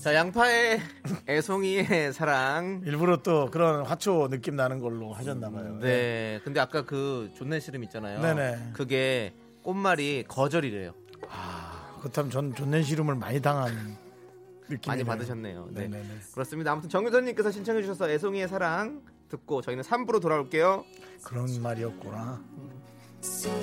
S2: 자, 양파의 애송이의 사랑.
S1: 일부러 또 그런 화초 느낌 나는 걸로 하셨나봐요.
S2: 네. 근데 아까 그 존내 시름 있잖아요.
S1: 네네.
S2: 그게 꽃말이 거절이래요.
S1: 그렇다면 전 존낸 시름을 많이 당한 느낌이
S2: 많이 받으셨네요. 네.
S1: 네네네.
S2: 그렇습니다. 아무튼 정유선님께서 신청해 주셔서 애송이의 사랑 듣고 저희는 3부로 돌아올게요.
S1: 그런 말이었구나.
S7: 숨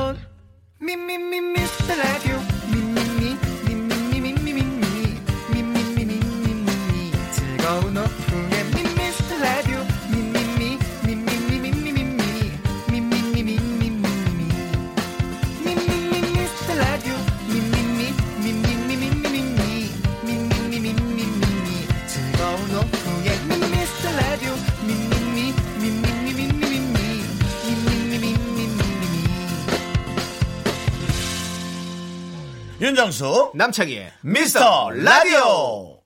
S1: 윤정수
S2: 남창희의
S1: 미스터 라디오.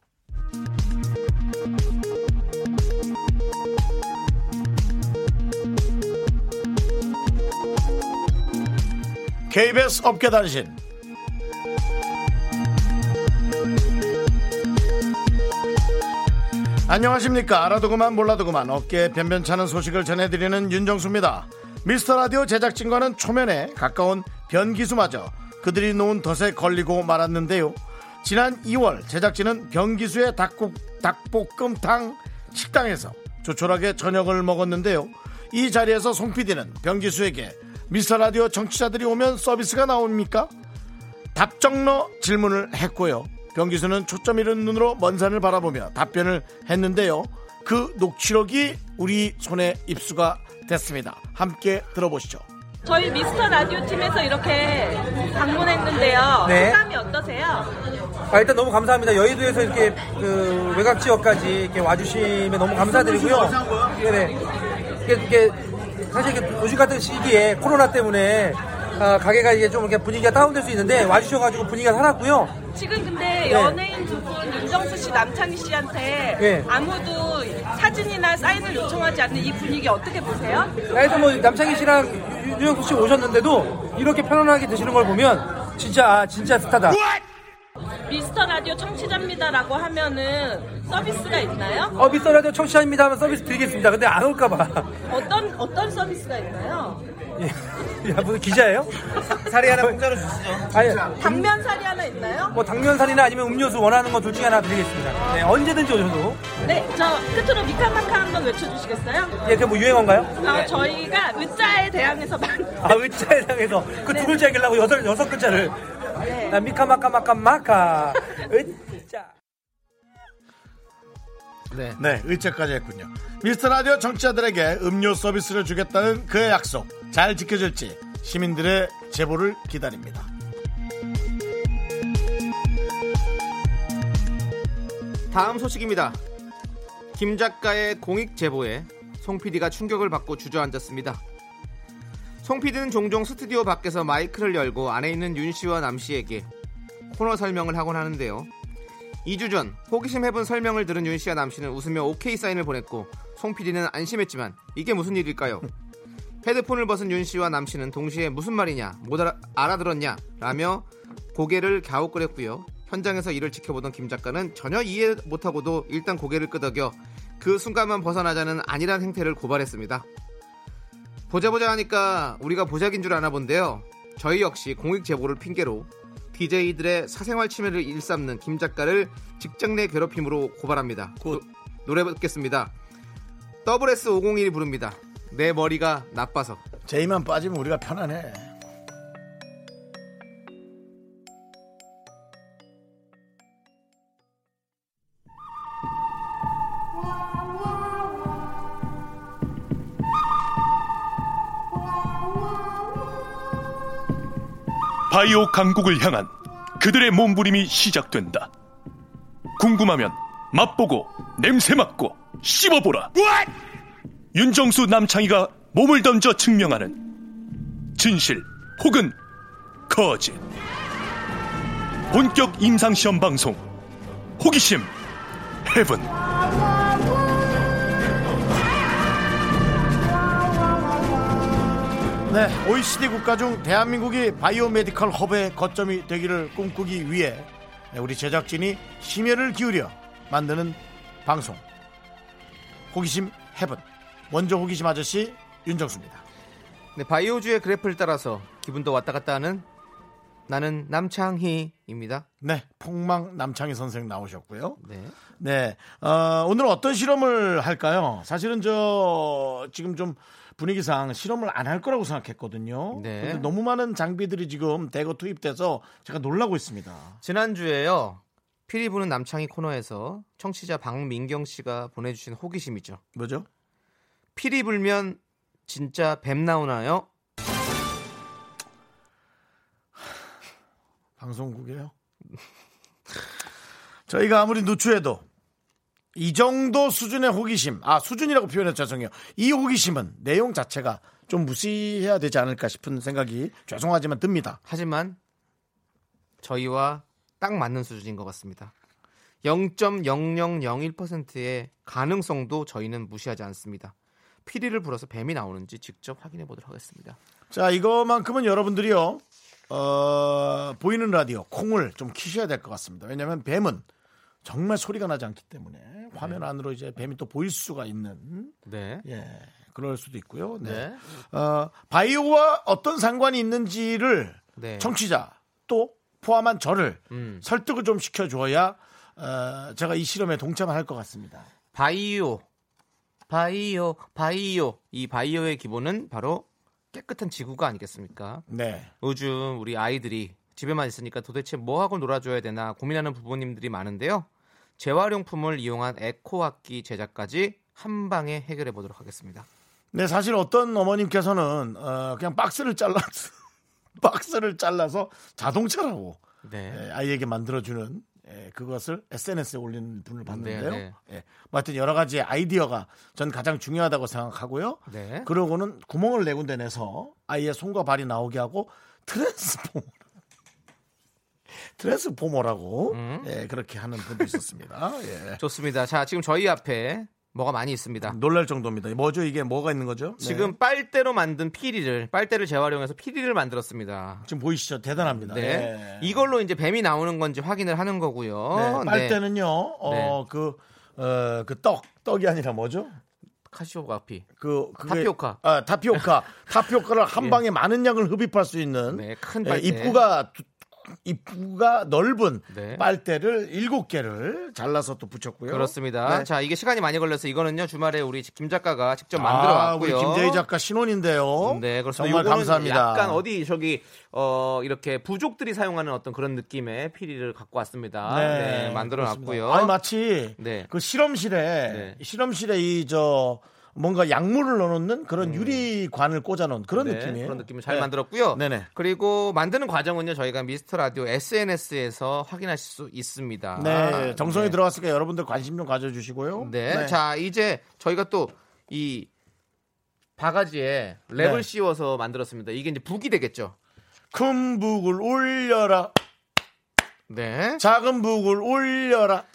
S1: KBS 업계 단신. 안녕하십니까. 알아도 그만 몰라도 그만 어깨에 변변찮은 소식을 전해드리는 윤정수입니다. 미스터 라디오 제작진과는 초면에 가까운 변기수마저 그들이 놓은 덫에 걸리고 말았는데요. 지난 2월 제작진은 변기수의 닭국, 닭볶음탕 식당에서 조촐하게 저녁을 먹었는데요. 이 자리에서 송 PD는 변기수에게 미스터 라디오 정치자들이 오면 서비스가 나옵니까? 답정너 질문을 했고요. 변기수는 초점 잃은 눈으로 먼 산을 바라보며 답변을 했는데요. 그 녹취록이 우리 손에 입수가 됐습니다. 함께 들어보시죠.
S9: 저희 미스터 라디오 팀에서 이렇게 방문했는데요.
S10: 네.
S9: 소감이 어떠세요?
S10: 아, 일단 너무 감사합니다. 여의도에서 이렇게 그 외곽 지역까지 이렇게 와주시면 너무 감사드리고요. 네네. 이게, 이게 사실 이게 요즘 같은 시기에 코로나 때문에 아, 가게가 이게 좀 이렇게 분위기가 다운될 수 있는데 와주셔가지고 분위기가 살았고요.
S9: 지금 근데
S10: 네.
S9: 연예인 두 분 윤정수 씨, 남창희 씨한테
S10: 네.
S9: 아무도 사진이나 사인을 요청하지 않는 이 분위기 어떻게 보세요?
S10: 그래서 뭐 남창희 씨랑 유- 유영수 씨 오셨는데도 이렇게 편안하게 드시는 걸 보면 진짜 아, 진짜 스타다.
S9: 미스터 라디오 청취자입니다라고 하면은 서비스가 있나요?
S10: 어 미스터 라디오 청취자입니다 하면 서비스 드리겠습니다. 근데 안 올까봐.
S9: 어떤 어떤 서비스가 있나요?
S10: 야 무슨 기자예요?
S5: 사리 하나 공짜로 주시죠.
S10: 아니
S9: 당면살이 하나 있나요?
S10: 뭐 당면살이나 아니면 음료수 원하는 거 둘 중에 하나 드리겠습니다. 네, 언제든지 오셔도.
S9: 네, 저 끝으로 미카마카 한번 외쳐주시겠어요?
S10: 예, 그게 뭐 유행어인가요?
S9: 어, 저희가 의자에 대항해서 만
S10: 아, 의자에 당해서 그 두 글자 얘기려고 여섯, 여섯 글자를.
S9: 네.
S10: 아, 미카마카마카마카. 의자.
S2: 네.
S1: 네, 의체까지 했군요. 미스터 라디오 정치자들에게 음료 서비스를 주겠다는 그의 약속 잘 지켜질지 시민들의 제보를 기다립니다.
S2: 다음 소식입니다. 김 작가의 공익 제보에 송 PD가 충격을 받고 주저앉았습니다. 송 PD는 종종 스튜디오 밖에서 마이크를 열고 안에 있는 윤 씨와 남 씨에게 코너 설명을 하곤 하는데요. 2주 전 호기심 해본 설명을 들은 윤 씨와 남 씨는 웃으며 오케이 사인을 보냈고 송 PD는 안심했지만 이게 무슨 일일까요? 헤드폰을 벗은 윤 씨와 남 씨는 동시에 무슨 말이냐, 못 알아, 알아들었냐 라며 고개를 갸웃거렸고요. 현장에서 이를 지켜보던 김 작가는 전혀 이해 못하고도 일단 고개를 끄덕여 그 순간만 벗어나자는 안일한 행태를 고발했습니다. 보자 보자 하니까 우리가 보자긴 줄 아나 본데요. 저희 역시 공익 제보를 핑계로 DJ들의 사생활 침해를 일삼는 김 작가를 직장 내 괴롭힘으로 고발합니다. 노, 노래 듣겠습니다. WS501이 부릅니다. 내 머리가 나빠서.
S1: 제이만 빠지면 우리가 편안해.
S11: 바이오 강국을 향한 그들의 몸부림이 시작된다. 궁금하면 맛보고 냄새 맡고 씹어보라. 윤정수 남창희가 몸을 던져 증명하는 진실 혹은 거짓. 본격 임상시험 방송 호기심 헤븐.
S1: 네, OECD 국가 중 대한민국이 biomedical 허브의 거점이 되기를 꿈꾸기 위해 네, 우리 제작진이 심혈을 기울여 만드는 방송 호기심 해븐 원조 호기심 아저씨 윤정수입니다.
S2: 네, 바이오주의 그래프를 따라서 기분도 왔다 갔다 하는 나는 남창희입니다.
S1: 네, 폭망 남창희 선생 나오셨고요.
S2: 네.
S1: 네, 어, 오늘 어떤 실험을 할까요? 사실은 저 지금 좀 분위기상 실험을 안 할 거라고 생각했거든요.
S2: 네.
S1: 근데 너무 많은 장비들이 지금 대거 투입돼서 제가 놀라고 있습니다.
S2: 지난주에요. 피리 부는 남창희 코너에서 청취자 박민경 씨가 보내주신 호기심이죠.
S1: 뭐죠?
S2: 피리 불면 진짜 뱀 나오나요?
S1: 방송국이에요. 저희가 아무리 누추해도 이 정도 수준의 호기심, 아 수준이라고 표현해서 죄송해요. 이 호기심은 내용 자체가 좀 무시해야 되지 않을까 싶은 생각이 죄송하지만 듭니다.
S2: 하지만 저희와 딱 맞는 수준인 것 같습니다. 0.0001%의 가능성도 저희는 무시하지 않습니다. 피리를 불어서 뱀이 나오는지 직접 확인해 보도록 하겠습니다.
S1: 자 이거만큼은 여러분들이요 어, 보이는 라디오 콩을 좀 키셔야 될 것 같습니다. 왜냐하면 뱀은 정말 소리가 나지 않기 때문에 화면 안으로 이제 뱀이 또 보일 수가 있는
S2: 네.
S1: 예 그럴 수도 있고요. 네.
S2: 네.
S1: 어, 바이오와 어떤 상관이 있는지를
S2: 네.
S1: 청취자 또 포함한 저를
S2: 음.
S1: 설득을 좀 시켜줘야 어, 제가 이 실험에 동참할 것 같습니다.
S2: 바이오, 바이오, 바이오. 이 바이오의 기본은 바로 깨끗한 지구가 아니겠습니까?
S1: 네.
S2: 요즘 우리 아이들이 집에만 있으니까 도대체 뭐 하고 놀아줘야 되나 고민하는 부모님들이 많은데요. 재활용품을 이용한 에코악기 제작까지 한 방에 해결해 보도록 하겠습니다.
S1: 네, 사실 어떤 어머님께서는 어, 그냥 박스를 잘라 박스를 잘라서 자동차라고
S2: 네.
S1: 예, 아이에게 만들어주는 예, 그것을 SNS에 올리는 분을 봤는데요.
S2: 네, 네.
S1: 예, 뭐 하여튼 여러 가지 아이디어가 전 가장 중요하다고 생각하고요.
S2: 네.
S1: 그러고는 구멍을 네 군데 내서 아이의 손과 발이 나오게 하고 트랜스포머 트랜스포머라고
S2: 음.
S1: 예, 그렇게 하는 분도 있었습니다. 예.
S2: 좋습니다. 자, 지금 저희 앞에 뭐가 많이 있습니다.
S1: 놀랄 정도입니다. 뭐죠 이게 뭐가 있는 거죠? 네.
S2: 지금 빨대로 만든 피리를 빨대를 재활용해서 피리를 만들었습니다.
S1: 지금 보이시죠? 대단합니다.
S2: 네.
S1: 예.
S2: 이걸로 이제 뱀이 나오는 건지 확인을 하는 거고요.
S1: 네, 빨대는요. 어,
S2: 네.
S1: 그, 어, 그 떡, 떡이 아니라 뭐죠?
S2: 카시오가 피.
S1: 그, 그게-
S2: 타피오카.
S1: 아, 타피오카. 타피오카를 한
S2: 예.
S1: 방에 많은 양을 흡입할 수 있는.
S2: 네, 큰
S1: 예,
S2: 빨대.
S1: 입구가, 두- 입구가 넓은
S2: 네.
S1: 빨대를 일곱 개를 잘라서 또 붙였고요.
S2: 그렇습니다.
S1: 네.
S2: 자, 이게 시간이 많이 걸려서 이거는요 주말에 우리 김 작가가 직접
S1: 아,
S2: 만들어 왔고요.
S1: 김재희 작가 신혼인데요.
S2: 네, 그렇습니다.
S1: 정말 감사합니다.
S2: 약간 어디 저기 어 이렇게 부족들이 사용하는 어떤 그런 느낌의 피리를 갖고 왔습니다. 네, 만들어 놨고요.
S1: 아니 마치
S2: 네.
S1: 그 실험실에 실험실에 이저 뭔가 약물을 넣어놓는 그런 유리관을 꽂아놓은 그런
S2: 네,
S1: 느낌이에요.
S2: 그런 느낌을 잘
S1: 네.
S2: 만들었고요.
S1: 네네.
S2: 그리고 만드는 과정은요 저희가 미스터 라디오 SNS에서 확인하실 수 있습니다.
S1: 네, 정성이
S2: 네.
S1: 들어갔으니까 여러분들 관심 좀 가져주시고요.
S2: 네. 자 이제 저희가 또이 바가지에 랩을
S1: 네.
S2: 씌워서 만들었습니다. 이게 이제 북이 되겠죠.
S1: 큰 북을 올려라.
S2: 네.
S1: 작은 북을 올려라.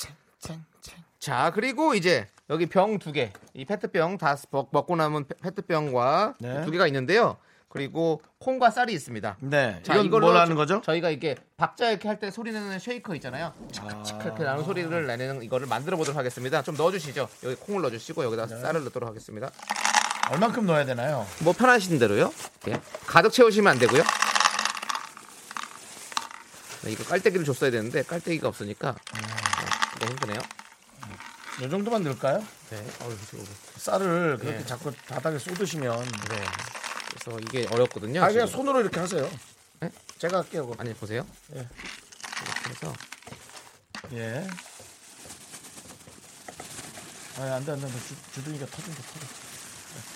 S2: 자 그리고 이제 여기 병 두 개, 이 페트병 다 먹- 먹고 남은 페- 페트병과
S1: 네.
S2: 두 개가 있는데요. 그리고 콩과 쌀이 있습니다.
S1: 네.
S2: 자,
S1: 이건
S2: 이걸로
S1: 하는
S2: 저-
S1: 거죠?
S2: 저희가 이렇게 박자 이렇게 할 때 소리 내는 쉐이커 있잖아요. 착착 이렇게 나는 소리를 내는 이거를 만들어 보도록 하겠습니다. 좀 넣어주시죠. 여기 콩을 넣어주시고 여기다
S1: 네.
S2: 쌀을 넣도록 하겠습니다.
S1: 얼만큼 넣어야 되나요?
S2: 뭐 편하신 대로요. 예. 가득 채우시면 안 되고요. 네, 이거 깔때기를 줬어야 되는데 깔때기가 없으니까 어, 너무 힘드네요.
S1: 이 정도만 넣을까요?
S2: 네. 지금.
S1: 쌀을 그렇게
S2: 네.
S1: 자꾸 바닥에 쏟으시면.
S2: 네. 그래서 이게 어렵거든요.
S1: 아, 그냥
S2: 지금.
S1: 손으로 이렇게 하세요.
S2: 네?
S1: 제가 할게요. 그거.
S2: 아니 보세요.
S1: 예.
S2: 이렇게 해서
S1: 예. 아, 안 돼, 안 돼. 주, 주둥이가 터진다, 터져.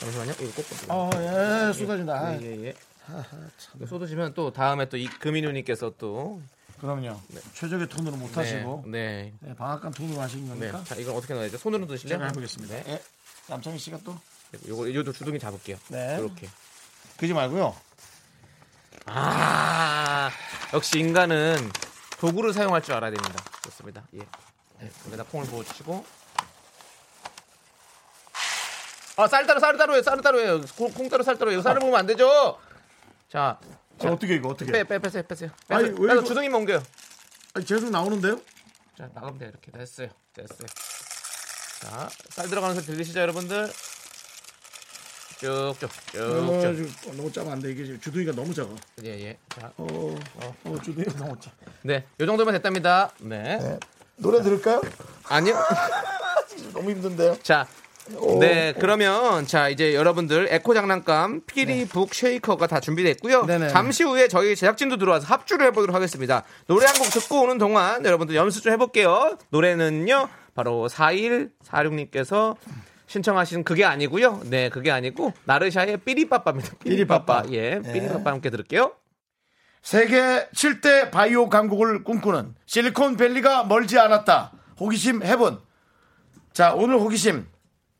S2: 잠시만요. 이거 꼭.
S1: 아, 예, 쏟아진다. 아.
S2: 예, 예, 예. 이거 쏟으시면 또 다음에 또 이 금인우님께서 또
S1: 그럼요. 최적의 톤으로 못 하시고.
S2: 네.
S1: 네, 방앗간 톤으로 하시는
S2: 네.
S1: 겁니까?
S2: 자, 이건 어떻게 넣어야 죠 손으로 드실래요?
S1: 제가 해보겠습니다.
S2: 네.
S1: 예. 남창희 씨가 또
S2: 요거 요도 주둥이 잡을게요.
S1: 네.
S2: 이렇게.
S1: 그지 말고요.
S2: 아, 역시 인간은 도구를 사용할 줄 알아야 됩니다. 좋습니다. 예. 네, 여기다 콩을 부어주시고. 아, 쌀 따로, 쌀 따로예요, 쌀 따로예요. 콩, 콩 따로, 쌀 따로예요. 쌀을 보면 안 되죠. 자,
S1: 자, 어떻게 이거 어떻게?
S2: 빼, 빼, 빼세요, 빼세요.
S1: 아니,
S2: 빼서,
S1: 왜 이거-
S2: 주둥이만 옮겨요.
S1: 아니, 계속 나오는데요?
S2: 자, 나가면 돼요. 이렇게 됐어요. 됐어요. 자, 쌀 들어가는 소리 들리시죠, 여러분들? 쭉쭉,
S1: 어,
S2: 쭉쭉.
S1: 좀 너무 작아 안 돼. 이게 지금 주둥이가 너무 작아.
S2: 예, 예. 자,
S1: 어, 어, 주둥이가 너무 작아.
S2: 네, 요 정도면 됐답니다. 네.
S1: 노래 들을까요?
S2: 아니요.
S1: 너무 힘든데요.
S2: 자,
S1: 오.
S2: 네, 그러면 자 이제 여러분들 에코 장난감 피리 북 쉐이커가 다 준비됐고요.
S1: 네네.
S2: 잠시 후에 저희 제작진도 들어와서 합주를 해보도록 하겠습니다. 노래 한 곡 듣고 오는 동안 여러분들 연습 좀 해볼게요. 노래는요, 바로 4146님께서 신청하신 그게 아니고요. 네, 그게 아니고 나르샤의 삐리빠빠입니다. 삐리빠빠. 예,
S1: 네.
S2: 삐리빠빠 함께 들을게요.
S1: 세계 7대 바이오 강국을 꿈꾸는 실리콘밸리가 멀지 않았다. 호기심 해본. 자, 오늘 호기심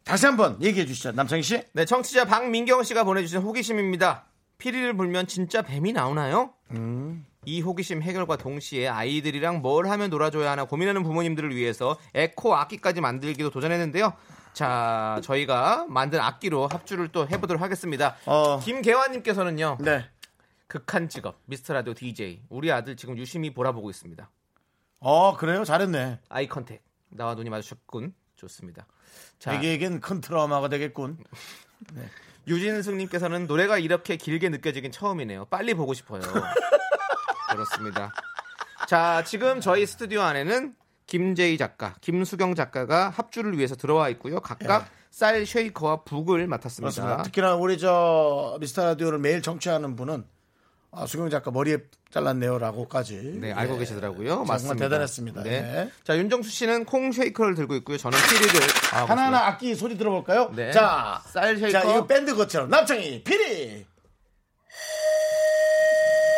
S1: 다시 한번 얘기해 주시죠. 남창희 씨.
S2: 네, 청취자 박민경 씨가 보내주신 호기심입니다. 피리를 불면 진짜 뱀이 나오나요? 이 호기심 해결과 동시에 아이들이랑 뭘 하면 놀아줘야 하나 고민하는 부모님들을 위해서 에코 악기까지 만들기도 도전했는데요. 자, 저희가 만든 악기로 합주를 또 해보도록 하겠습니다.
S1: 어.
S2: 김계환님께서는요.
S1: 네.
S2: 극한 직업 미스터 라디오 DJ 우리 아들 지금 유심히 바라보고 있습니다.
S1: 어, 그래요? 잘했네.
S2: eye contact 나와 눈이 마주쳤군. 좋습니다. 자,
S1: 애기에겐 큰 트라우마가 되겠군.
S2: 유진승님께서는 노래가 이렇게 길게 느껴지긴 처음이네요. 빨리 보고 싶어요. 그렇습니다. 자, 지금 저희 스튜디오 안에는 김재희 작가, 김수경 작가가 합주를 위해서 들어와 있고요. 각각 쌀 쉐이커와 북을 맡았습니다.
S1: 그렇습니다. 특히나 우리 저 미스터 라디오를 매일 청취하는 분은 아, 수경 작가 머리에 잘랐네요라고까지.
S2: 네, 알고
S1: 예.
S2: 계시더라고요. 맞습니다.
S1: 대단했습니다.
S2: 네.
S1: 네.
S2: 자, 윤정수 씨는 콩 쉐이커를 들고 있고요. 저는 피리를 아,
S1: 하나하나 악기 소리 들어볼까요?
S2: 네.
S1: 자,
S2: 쌀 쉐이커.
S1: 자, 이거 밴드 것처럼 남창희 피리.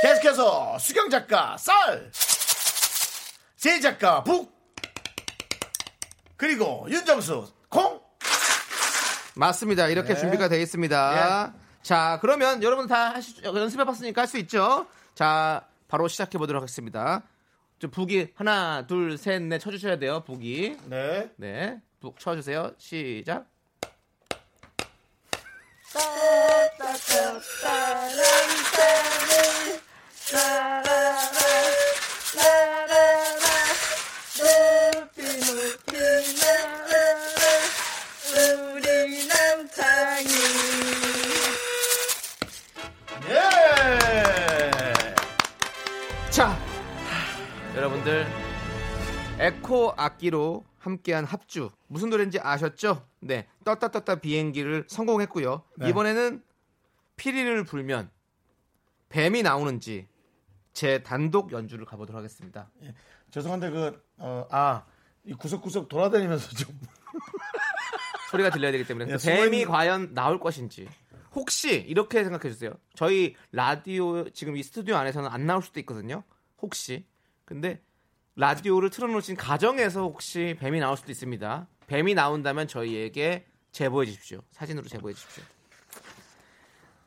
S1: 계속해서 수경 작가 쌀, 제 작가 북, 그리고 윤정수 콩.
S2: 맞습니다. 이렇게
S1: 네.
S2: 준비가 되어 있습니다. 자, 그러면 여러분 다 하시, 연습해봤으니까 할 수 있죠? 자, 바로 시작해 보도록 하겠습니다. 좀 북이 하나, 둘, 셋, 넷 쳐주셔야 돼요. 북이.
S1: 네.
S2: 네. 북 쳐주세요. 시작. 에코 악기로 함께한 합주 무슨 노래인지 아셨죠? 네, 떴다 떴다 비행기를 성공했고요.
S1: 네.
S2: 이번에는 피리를 불면 뱀이 나오는지 제 단독 연주를 가보도록 하겠습니다.
S1: 죄송한데 그 어, 아, 이 구석구석 돌아다니면서 좀
S2: 소리가 들려야 되기 때문에
S1: 예,
S2: 그 뱀이 과연 나올 것인지 혹시 이렇게 생각해 주세요. 저희 라디오 지금 이 스튜디오 안에서는 안 나올 수도 있거든요. 혹시 근데 라디오를 틀어놓으신 가정에서 혹시 뱀이 나올 수도 있습니다. 뱀이 나온다면 저희에게 제보해 주십시오. 사진으로 제보해 주십시오.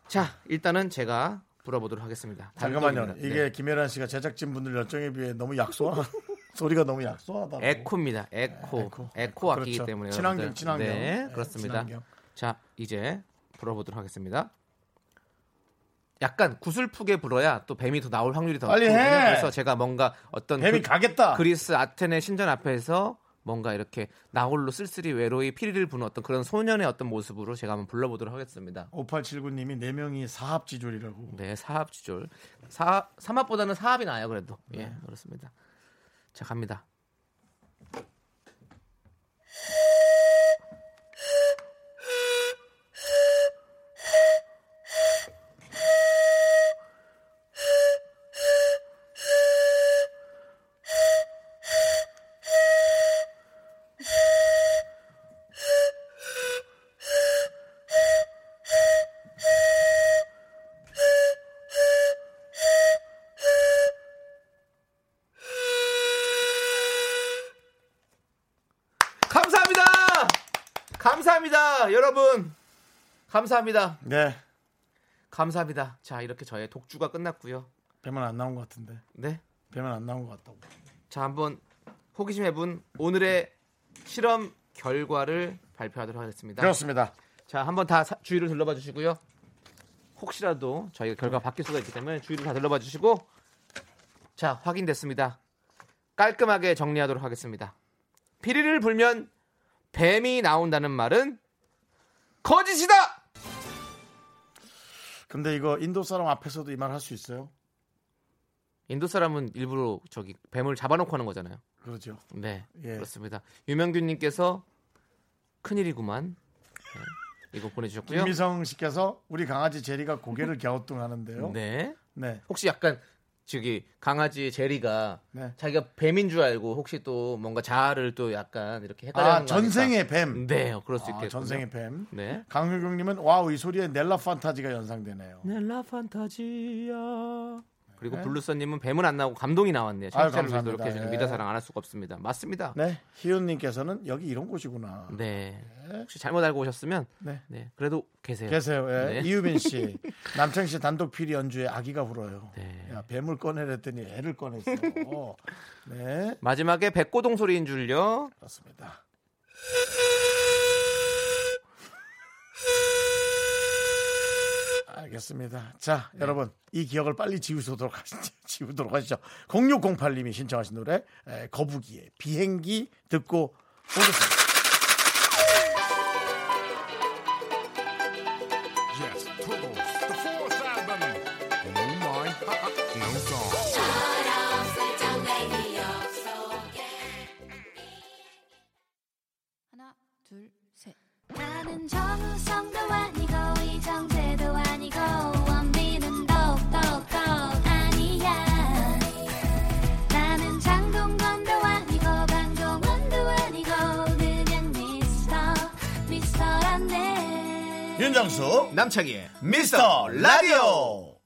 S2: 자, 일단은 제가 불어보도록 하겠습니다.
S1: 잠깐만요. 이게
S2: 네.
S1: 김혜란 씨가 제작진 분들 열정에 비해 너무 약소하 소리가 너무 약소하다.
S2: 에코입니다. 에코. 에코, 악기이기
S1: 그렇죠.
S2: 때문에
S1: 친환경. 친환경.
S2: 네,
S1: 네,
S2: 그렇습니다.
S1: 친환경.
S2: 자, 이제 불어보도록 하겠습니다. 약간 구슬프게 불어야 또 뱀이 더 나올 확률이 더
S1: 빨리. 해!
S2: 그래서 제가 뭔가 어떤
S1: 뱀이 가겠다.
S2: 그리스 아테네 신전 앞에서 뭔가 이렇게 나홀로 쓸쓸히 외로이 피리를 부는 어떤 그런 소년의 어떤 모습으로 제가 한번 불러보도록 하겠습니다.
S1: 5879님이 네 명이 사합지졸이라고.
S2: 네, 사합지졸. 사 삼합보다는 사합이 나요, 그래도. 예, 그렇습니다. 자, 갑니다. 감사합니다.
S1: 네.
S2: 감사합니다. 자, 이렇게 저의 독주가 끝났고요.
S1: 뱀은 안 나온 것 같은데.
S2: 네.
S1: 뱀은 안 나온 것 같다고.
S2: 자, 한번 호기심 해분 오늘의 실험 결과를 발표하도록 하겠습니다.
S1: 그렇습니다.
S2: 자, 한번 다 사- 주위를 둘러봐 주시고요. 혹시라도 저희가 결과 바뀔 수가 있기 때문에 주위를 다 둘러봐 주시고 자, 확인됐습니다. 깔끔하게 정리하도록 하겠습니다. 피리를 불면 뱀이 나온다는 말은 거짓이다.
S1: 근데 이거 인도 사람 앞에서도 이 말 할 수 있어요?
S2: 인도 사람은 일부러 저기 뱀을 잡아놓고 하는 거잖아요.
S1: 그렇죠.
S2: 네,
S1: 예.
S2: 그렇습니다. 유명균님께서 큰일이구만. 네, 이거 보내주셨고요.
S1: 김미성 씨께서 우리 강아지 제리가 고개를 갸우뚱하는데요.
S2: 네.
S1: 네.
S2: 혹시 약간 저기 강아지 제리가
S1: 네.
S2: 자기가 뱀인 줄 알고 혹시 또 뭔가 자아를 또 약간 이렇게 헷갈려
S1: 아 전생의 뱀.
S2: 네, 그럴 수
S1: 아,
S2: 있겠군요.
S1: 전생의 뱀.
S2: 네.
S1: 강효경님은 wow 이 소리에 넬라 판타지아가 연상되네요.
S2: 넬라 판타지아. 그리고
S1: 네.
S2: 블루선님은 뱀은 안 나오고 감동이 나왔네요. 청취자를 위해서. 이렇게 해주는
S1: 예.
S2: 미라 사랑 안 할 수가 없습니다. 맞습니다.
S1: 네. 희은님께서는 여기 이런 곳이구나.
S2: 네. 혹시 잘못 알고 오셨으면
S1: 네.
S2: 네. 그래도 계세요.
S1: 계세요. 예.
S2: 네.
S1: 이유빈 씨, 남창 씨 단독 피리 연주에 아기가 울어요.
S2: 네.
S1: 야, 뱀을 꺼내랬더니 애를 꺼냈어. 네,
S2: 마지막에 백고동 소리인 줄요.
S1: 그렇습니다. 알겠습니다. 자, 여러분 이 기억을 빨리 지우도록 하시죠. 지우도록 하시죠. 0608님이 신청하신 노래 에, 거북이의 비행기 듣고 오겠습니다. 라디오.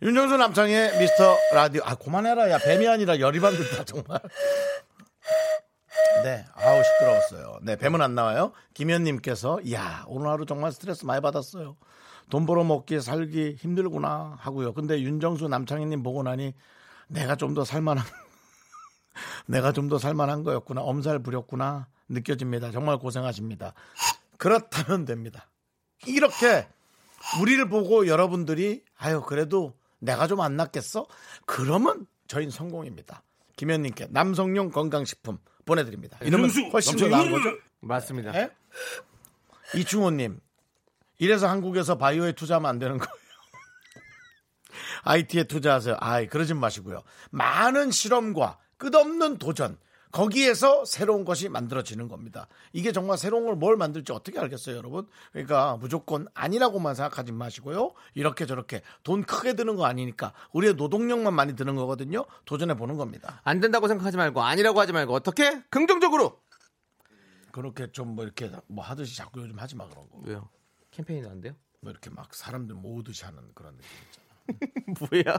S1: 윤정수 남창의 미스터 라디오. 아 그만해라. 야 뱀이 아니라 열이 받는다 정말. 네 아우 시끄러웠어요. 네 뱀은 안 나와요. 김현님께서 이야 오늘 하루 정말 스트레스 많이 받았어요. 돈 벌어 먹기 살기 힘들구나 하고요. 근데 윤정수 남창희님 보고 나니 내가 좀 더 살만한 내가 좀 더 살만한 거였구나. 엄살 부렸구나. 느껴집니다. 정말 고생하십니다. 그렇다면 됩니다. 이렇게 우리를 보고 여러분들이 아유 그래도 내가 좀 안 낫겠어? 그러면 저희는 성공입니다. 김현님께 남성용 건강식품 보내드립니다. 이러면
S2: 윤정수,
S1: 훨씬 더! 나은 거죠?
S2: 맞습니다.
S1: 예? 이충호님 이래서 한국에서 바이오에 투자하면 안 되는 거예요. IT에 투자하세요. 아이 그러진 마시고요. 많은 실험과 끝없는 도전 거기에서 새로운 것이 만들어지는 겁니다. 이게 정말 새로운 걸 뭘 만들지 어떻게 알겠어요, 여러분? 그러니까 무조건 아니라고만 생각하지 마시고요. 이렇게 저렇게 돈 크게 드는 거 아니니까 우리의 노동력만 많이 드는 거거든요. 도전해 보는 겁니다.
S2: 안 된다고 생각하지 말고 아니라고 하지 말고 어떻게 긍정적으로
S1: 그렇게 좀 뭐 이렇게 뭐 하듯이 자꾸 요즘 하지 마 그런 거.
S2: 왜요? 캠페인은 안 돼요?
S1: 뭐 이렇게 막 사람들 모으듯이 하는 그런 느낌 있잖아.
S2: 뭐야?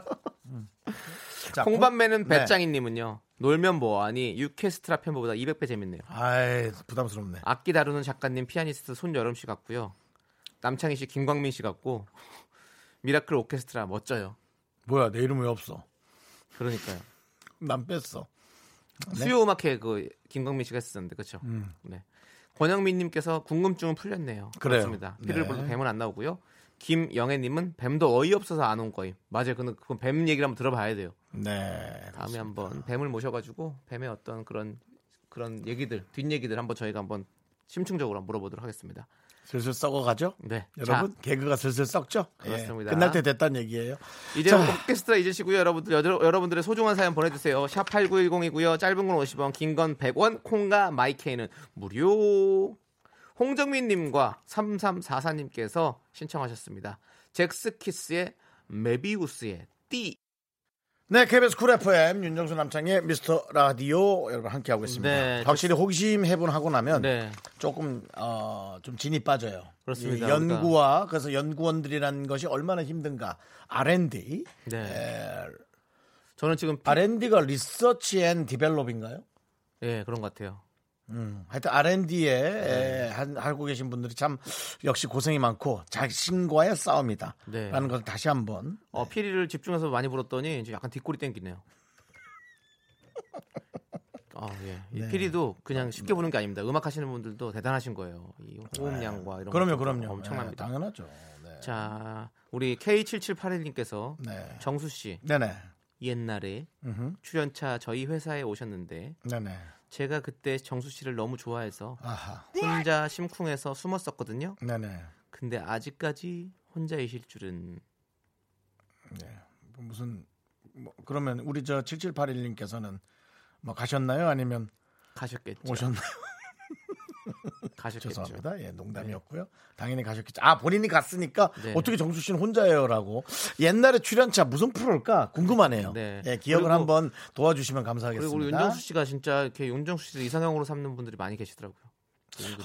S1: 자,
S2: 콩밤매는
S1: 콩- 네.
S2: 배짱이님은요. 놀면 뭐하니 유케스트라 편보다 200배 재밌네요.
S1: 아이 부담스럽네.
S2: 악기 다루는 작가님 피아니스트 손여름 씨 같고요. 남창희 씨, 김광민 씨 같고 미라클 오케스트라 멋져요.
S1: 뭐야 내 이름 왜 없어?
S2: 그러니까요.
S1: 난 뺐어. 네?
S2: 수요 음악회 그 김광민 씨가 했었는데 그렇죠.
S1: 음.
S2: 네. 권영민님께서 궁금증은 풀렸네요.
S1: 그래요.
S2: 그렇습니다. 피리를
S1: 네.
S2: 불어도 뱀은 안 나오고요. 김영애님은 뱀도 어이없어서 안 온 거임. 맞아요. 그건, 그건 뱀 얘기를 한번 들어봐야 돼요.
S1: 네.
S2: 다음에 한번 뱀을 모셔가지고 뱀의 어떤 그런 그런 얘기들 뒷 얘기들 한번 저희가 한번 심층적으로 한번 물어보도록 하겠습니다.
S1: 슬슬 썩어가죠?
S2: 네.
S1: 여러분 개그가 슬슬 썩죠? 예,
S2: 그렇습니다.
S1: 끝날 때 됐다는 얘기예요.
S2: 이제
S1: 자,
S2: 오케스트라 잊으시고요. 여러분들 여러, 여러분들의 소중한 사연 보내주세요. 샵 8910이고요. 짧은 건 50원, 긴 건 100원, 콩과 마이케이는 무료. 홍정민님과 3344님께서 신청하셨습니다. 젝스키스의 메비우스의 띠.
S1: 네, KBS Cool FM 윤정수 남창의 미스터 라디오 여러분 함께 하고 있습니다.
S2: 네,
S1: 확실히 호기심 heaven하고 나면
S2: 네.
S1: 조금 어, 좀 진이 빠져요.
S2: 그렇습니다.
S1: 이 연구와 그래서 연구원들이라는 것이 얼마나 힘든가. R&D.
S2: 네.
S1: 에,
S2: 저는 지금
S1: R&D가 research and develop인가요?
S2: 예, 그런 것 같아요.
S1: 음, 하여튼 R&D에
S2: 네.
S1: 하고 계신 분들이 참 역시 고생이 많고 자신과의 싸움이다.
S2: 네.
S1: 라는 것을 다시 한번
S2: 어, 피리를 집중해서 많이 불었더니 이제 약간 뒷골이 땡기네요. 아, 예. 이
S1: 네.
S2: 피리도 그냥 쉽게 부는 게 아닙니다. 음악 하시는 분들도 대단하신 거예요. 이 호흡량과 이런
S1: 그럼요, 그럼요.
S2: 엄청납니다.
S1: 네, 당연하죠. 네.
S2: 자, 우리 K7781님께서
S1: 네.
S2: 정수 씨
S1: 네네.
S2: 옛날에
S1: 음흠.
S2: 출연차 저희 회사에 오셨는데
S1: 네네.
S2: 제가 그때 정수 씨를 너무 좋아해서
S1: 아하.
S2: 혼자 심쿵해서 숨었었거든요.
S1: 네네.
S2: 근데 아직까지 혼자이실 줄은
S1: 무슨 뭐 그러면 우리 저 7781님께서는 뭐 가셨나요? 아니면
S2: 가셨겠죠.
S1: 오셨나요?
S2: 가셨겠죠.
S1: 죄송합니다. 예, 농담이었고요. 당연히 가셨겠죠. 아, 본인이 갔으니까
S2: 네.
S1: 어떻게 정수 씨는 혼자예요라고. 옛날에 출연차 무슨 프로일까 궁금하네요.
S2: 네.
S1: 예, 기억을
S2: 그리고-
S1: 한번 도와주시면 감사하겠습니다.
S2: 그리고 윤정수 씨가 진짜 이렇게 윤정수 씨를 이상형으로 삼는 분들이 많이 계시더라고요.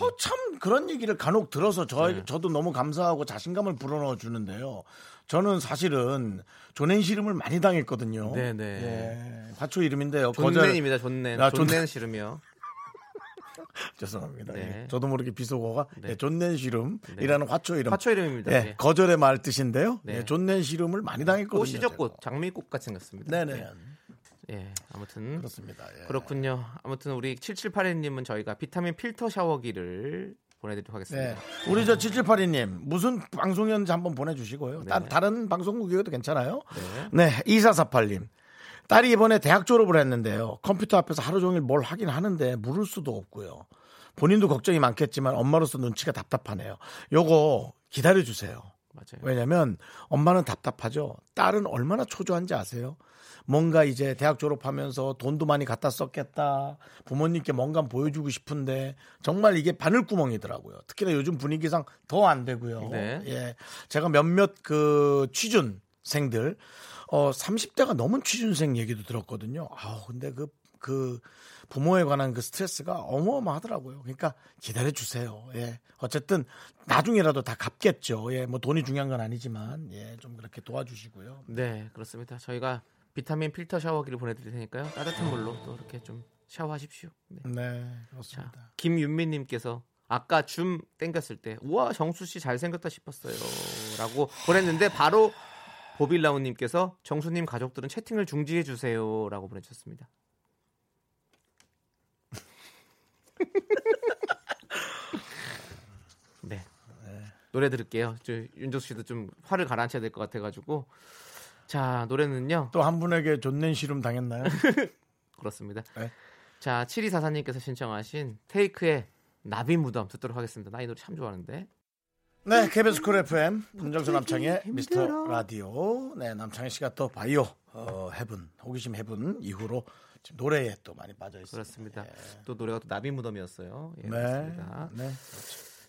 S1: 어, 참 그런 얘기를 간혹 들어서 저
S2: 네.
S1: 저도 너무 감사하고 자신감을 불어넣어 주는데요. 저는 사실은 존앤 시름을 많이 당했거든요.
S2: 네네.
S1: 예, 화초 이름인데요.
S2: 존넨입니다. 존넨.
S1: 아, 존-
S2: 존넨 씨름이요.
S1: 죄송합니다.
S2: 네.
S1: 예, 저도 모르게 비속어가
S2: 네.
S1: 예, 존넨 시름이라는 화초 이름.
S2: 화초 이름입니다.
S1: 예,
S2: 예.
S1: 거절의 말 뜻인데요.
S2: 네.
S1: 예, 존넨 시름을 많이 당했거든요.
S2: 꽃이죠
S1: 제가.
S2: 꽃. 장미꽃 같이 생겼습니다.
S1: 네네.
S2: 예, 아무튼
S1: 그렇습니다. 예.
S2: 그렇군요. 아무튼 우리 7782님은 저희가 비타민 필터 샤워기를 보내드리도록 하겠습니다.
S1: 네. 우리 저 7782님 무슨 방송이었는지 한번 보내주시고요. 따- 다른 방송국이어도 괜찮아요. 네. 2448님. 딸이 이번에 대학 졸업을 했는데요. 컴퓨터 앞에서 하루 종일 뭘 하긴 하는데 물을 수도 없고요. 본인도 걱정이 많겠지만 엄마로서 눈치가 답답하네요. 요거 기다려 주세요.
S2: 맞아요.
S1: 왜냐면 엄마는 답답하죠. 딸은 얼마나 초조한지 아세요? 뭔가 이제 대학 졸업하면서 돈도 많이 갖다 썼겠다. 부모님께 뭔가 보여주고 싶은데 정말 이게 바늘구멍이더라고요. 특히나 요즘 분위기상 더 안 되고요.
S2: 네.
S1: 예. 제가 몇몇 그 취준 생들 어 30대가 넘은 취준생 얘기도 들었거든요. 아우 근데 그그 부모에 관한 그 스트레스가 어마어마하더라고요. 그러니까 기다려 주세요. 예. 어쨌든 나중에라도 다 갚겠죠. 예. 뭐 돈이 중요한 건 아니지만 예. 좀 그렇게 도와주시고요.
S2: 네, 그렇습니다. 저희가 비타민 필터 샤워기를 보내드릴 테니까요. 따뜻한 물로 또 이렇게 좀 샤워하십시오. 네.
S1: 네, 그렇습니다.
S2: 김윤미님께서 아까 줌 땡겼을 때 우와 정수 씨 잘생겼다 싶었어요라고 보냈는데 바로 보빌라우님께서 정수님 가족들은 채팅을 중지해 주세요라고 보내주셨습니다. 네. 노래 들을게요. 저 윤정수 씨도 좀 화를 가라앉혀야 될 것 같아가지고 자 노래는요.
S1: 또 한 분에게 존낸 시름 당했나요?
S2: 그렇습니다.
S1: 네.
S2: 자 7244님께서 신청하신 테이크의 나비 무덤 듣도록 하겠습니다. 나이 노래 참 좋아하는데.
S1: 네, KBS Cool FM 윤정수 남창의 미스터 라디오. 네, 남창희 씨가 또 바이오 어, heaven 호기심 heaven 이후로 지금 노래에 또 많이 빠져 있습니다.
S2: 그렇습니다. 또 노래가 또 나비 무덤이었어요. 예,
S1: 네,
S2: 그렇습니다.
S1: 네.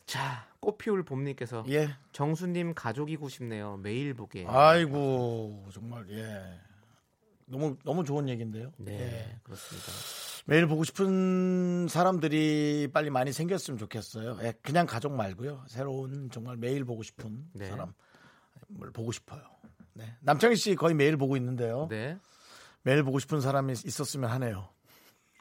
S2: 자 꽃피울 봄님께서
S1: 예.
S2: 정수님 가족이고 싶네요. 매일 보게.
S1: 아이고 정말 예. 너무 너무 좋은 얘기인데요.
S2: 네,
S1: 예.
S2: 그렇습니다.
S1: 매일 보고 싶은 사람들이 빨리 많이 생겼으면 좋겠어요. 예, 그냥 가족 말고요. 새로운 정말 매일 보고 싶은
S2: 네.
S1: 사람을 보고 싶어요. 네. 남창희 씨 거의 매일 보고 있는데요.
S2: 네,
S1: 매일 보고 싶은 사람이 있었으면 하네요.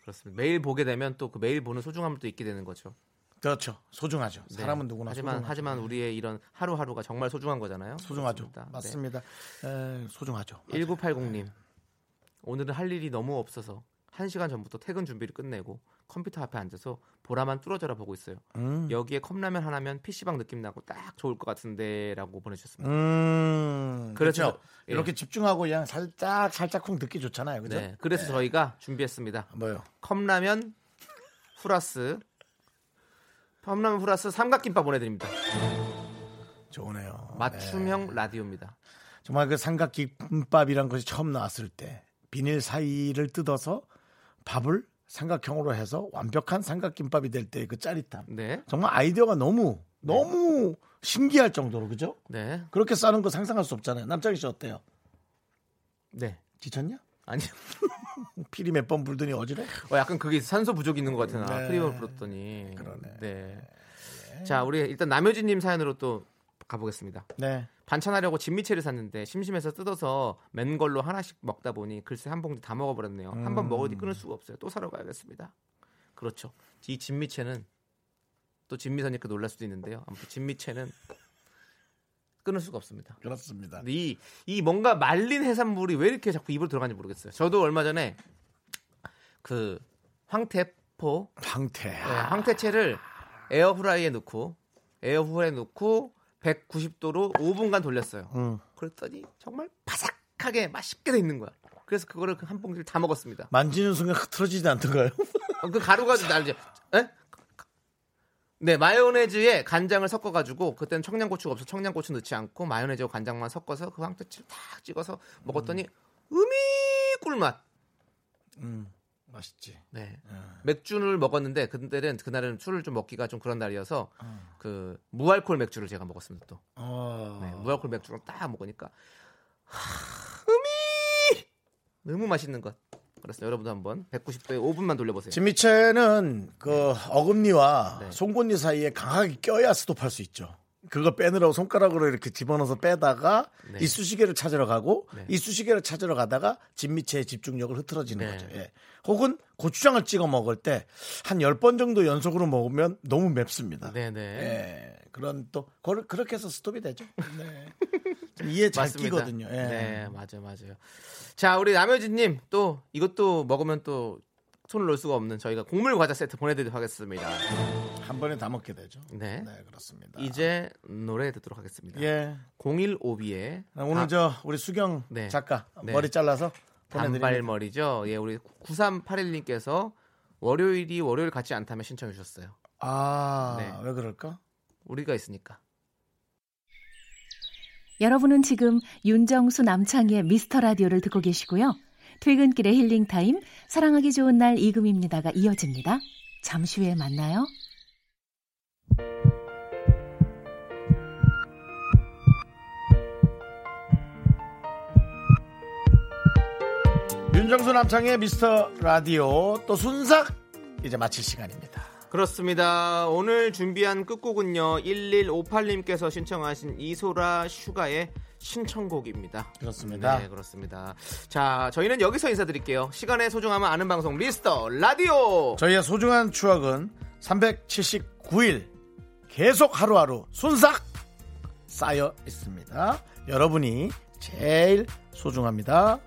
S2: 그렇습니다. 매일 보게 되면 또 그 매일 보는 소중함을 또 있게 되는 거죠.
S1: 그렇죠. 소중하죠.
S2: 네.
S1: 사람은 누구나
S2: 하지만
S1: 소중하죠.
S2: 하지만 우리의 이런 하루하루가 정말 소중한 거잖아요.
S1: 소중하죠.
S2: 그렇습니다. 네.
S1: 맞습니다. 에, 소중하죠.
S2: 1980님. 오늘은 할 일이 너무 없어서 1시간 전부터 퇴근 준비를 끝내고 컴퓨터 앞에 앉아서 보라만 뚫어져라 보고 있어요.
S1: 음.
S2: 여기에 컵라면 하나면 PC방 느낌 나고 딱 좋을 것 같은데라고 보내주셨습니다.
S1: 음.
S2: 그래서
S1: 그렇죠.
S2: 예.
S1: 이렇게 집중하고 그냥 살짝 살짝 쿵 듣기 좋잖아요. 그죠?
S2: 네, 그래서 저희가 준비했습니다.
S1: 뭐요?
S2: 컵라면 플러스 컵라면 플러스 삼각김밥 보내드립니다.
S1: 좋네요.
S2: 맞춤형
S1: 네.
S2: 라디오입니다.
S1: 정말 그 삼각김밥이란 것이 처음 나왔을 때 비닐 사이를 뜯어서 밥을 삼각형으로 해서 완벽한 삼각김밥이 될 때 그 짜릿함.
S2: 네,
S1: 정말 아이디어가 너무 너무 신기할 정도로 그죠?
S2: 네,
S1: 그렇게 싸는 거 상상할 수 없잖아요. 남창희 씨 어때요?
S2: 네.
S1: 지쳤냐?
S2: 아니요.
S1: 피리 몇 번 불더니 어지래?
S2: 어, 약간 그게 산소 부족 있는 것 같아. 나
S1: 네.
S2: 프리올 불었더니.
S1: 그러네.
S2: 네. 자, 우리 일단 남효진 님 사연으로 또 가보겠습니다.
S1: 네.
S2: 반찬하려고 진미채를 샀는데 심심해서 뜯어서 맨 걸로 하나씩 먹다 보니 글쎄 한 봉지 다 먹어버렸네요. 한번
S1: 음.
S2: 먹어도 끊을 수가 없어요. 또 사러 가야겠습니다. 그렇죠. 이 진미채는 또 진미선이니까 놀랄 수도 있는데요. 아무튼 진미채는 끊을 수가 없습니다.
S1: 그렇습니다.
S2: 이, 이 뭔가 말린 해산물이 왜 이렇게 자꾸 입으로 들어가는지 모르겠어요. 저도 얼마 전에 그 황태포
S1: 황태.
S2: 네, 황태채를 에어프라이에 넣고 에어프라이에 넣고 190도로 5분간 돌렸어요.
S1: 음.
S2: 그랬더니 정말 바삭하게 맛있게 돼 있는 거야. 그래서 그거를 한 봉지를 다 먹었습니다.
S1: 만지는 순간 흐트러지지 않던가요?
S2: 어, 그 가루가 날죠. 에? 네, 마요네즈에 간장을 섞어가지고 그때는 청양고추가 없어 청양고추 넣지 않고 마요네즈와 간장만 섞어서 그 황태치를 탁 찍어서 먹었더니 음이 꿀맛.
S1: 음, 맛있지.
S2: 네. 맥주를 먹었는데 그때는 그날은 술을 좀 먹기가 좀 그런 날이어서 그 무알콜 맥주를 제가 먹었습니다 또.
S1: 어.
S2: 네, 무알콜 맥주를 딱 먹으니까 하, 음이 너무 맛있는 것. 그래서 여러분도 한번 190도에 5분만 돌려보세요.
S1: 진미채는 그 어금니와
S2: 네.
S1: 송곳니 사이에 강하게 껴야 스톱할 수 있죠. 그거 빼느라고 손가락으로 이렇게 집어넣어서 빼다가
S2: 네.
S1: 이쑤시개를 찾으러 가고
S2: 네.
S1: 이쑤시개를 찾으러 가다가 진미채의 집중력을 흐트러지는
S2: 네.
S1: 거죠. 예. 혹은 고추장을 찍어 먹을 때 한 10번 정도 연속으로 먹으면 너무 맵습니다.
S2: 네네.
S1: 예. 그런 또 그걸 그렇게 해서 스톱이 되죠. 네. 좀 이해 잘
S2: 맞습니다.
S1: 끼거든요. 예.
S2: 네, 맞아요, 맞아요. 자, 우리 남효진 님 또 이것도 먹으면 또 손을 놓을 수가 없는 저희가 곡물 과자 세트 보내드리도록 하겠습니다.
S1: 한 번에 다 먹게 되죠.
S2: 네.
S1: 네, 그렇습니다.
S2: 이제 노래 듣도록 하겠습니다.
S1: 예.
S2: 015B의
S1: 오늘 저 우리 수경
S2: 아. 네.
S1: 작가
S2: 네.
S1: 머리 잘라서 보내드립니다.
S2: 단발머리죠. 예, 우리 9381님께서 월요일이 월요일 같지 않다며 신청해 주셨어요.
S1: 아,
S2: 네.
S1: 왜 그럴까?
S2: 우리가 있으니까.
S3: 여러분은 지금 윤정수 남창희의 미스터 라디오를 듣고 계시고요. 퇴근길의 힐링 타임, 사랑하기 좋은 날 이금입니다가 이어집니다. 잠시 후에 만나요.
S1: 윤정수 남창의 미스터 라디오 또 순삭 이제 마칠 시간입니다.
S2: 그렇습니다. 오늘 준비한 끝곡은요. 1158님께서 신청하신 이소라 슈가의 신청곡입니다.
S1: 그렇습니다.
S2: 네, 그렇습니다. 자, 저희는 여기서 인사드릴게요. 시간의 소중함을 아는 방송 미스터 라디오.
S1: 저희의 소중한 추억은 379일 계속 하루하루 순삭 쌓여 있습니다. 여러분이 제일 소중합니다.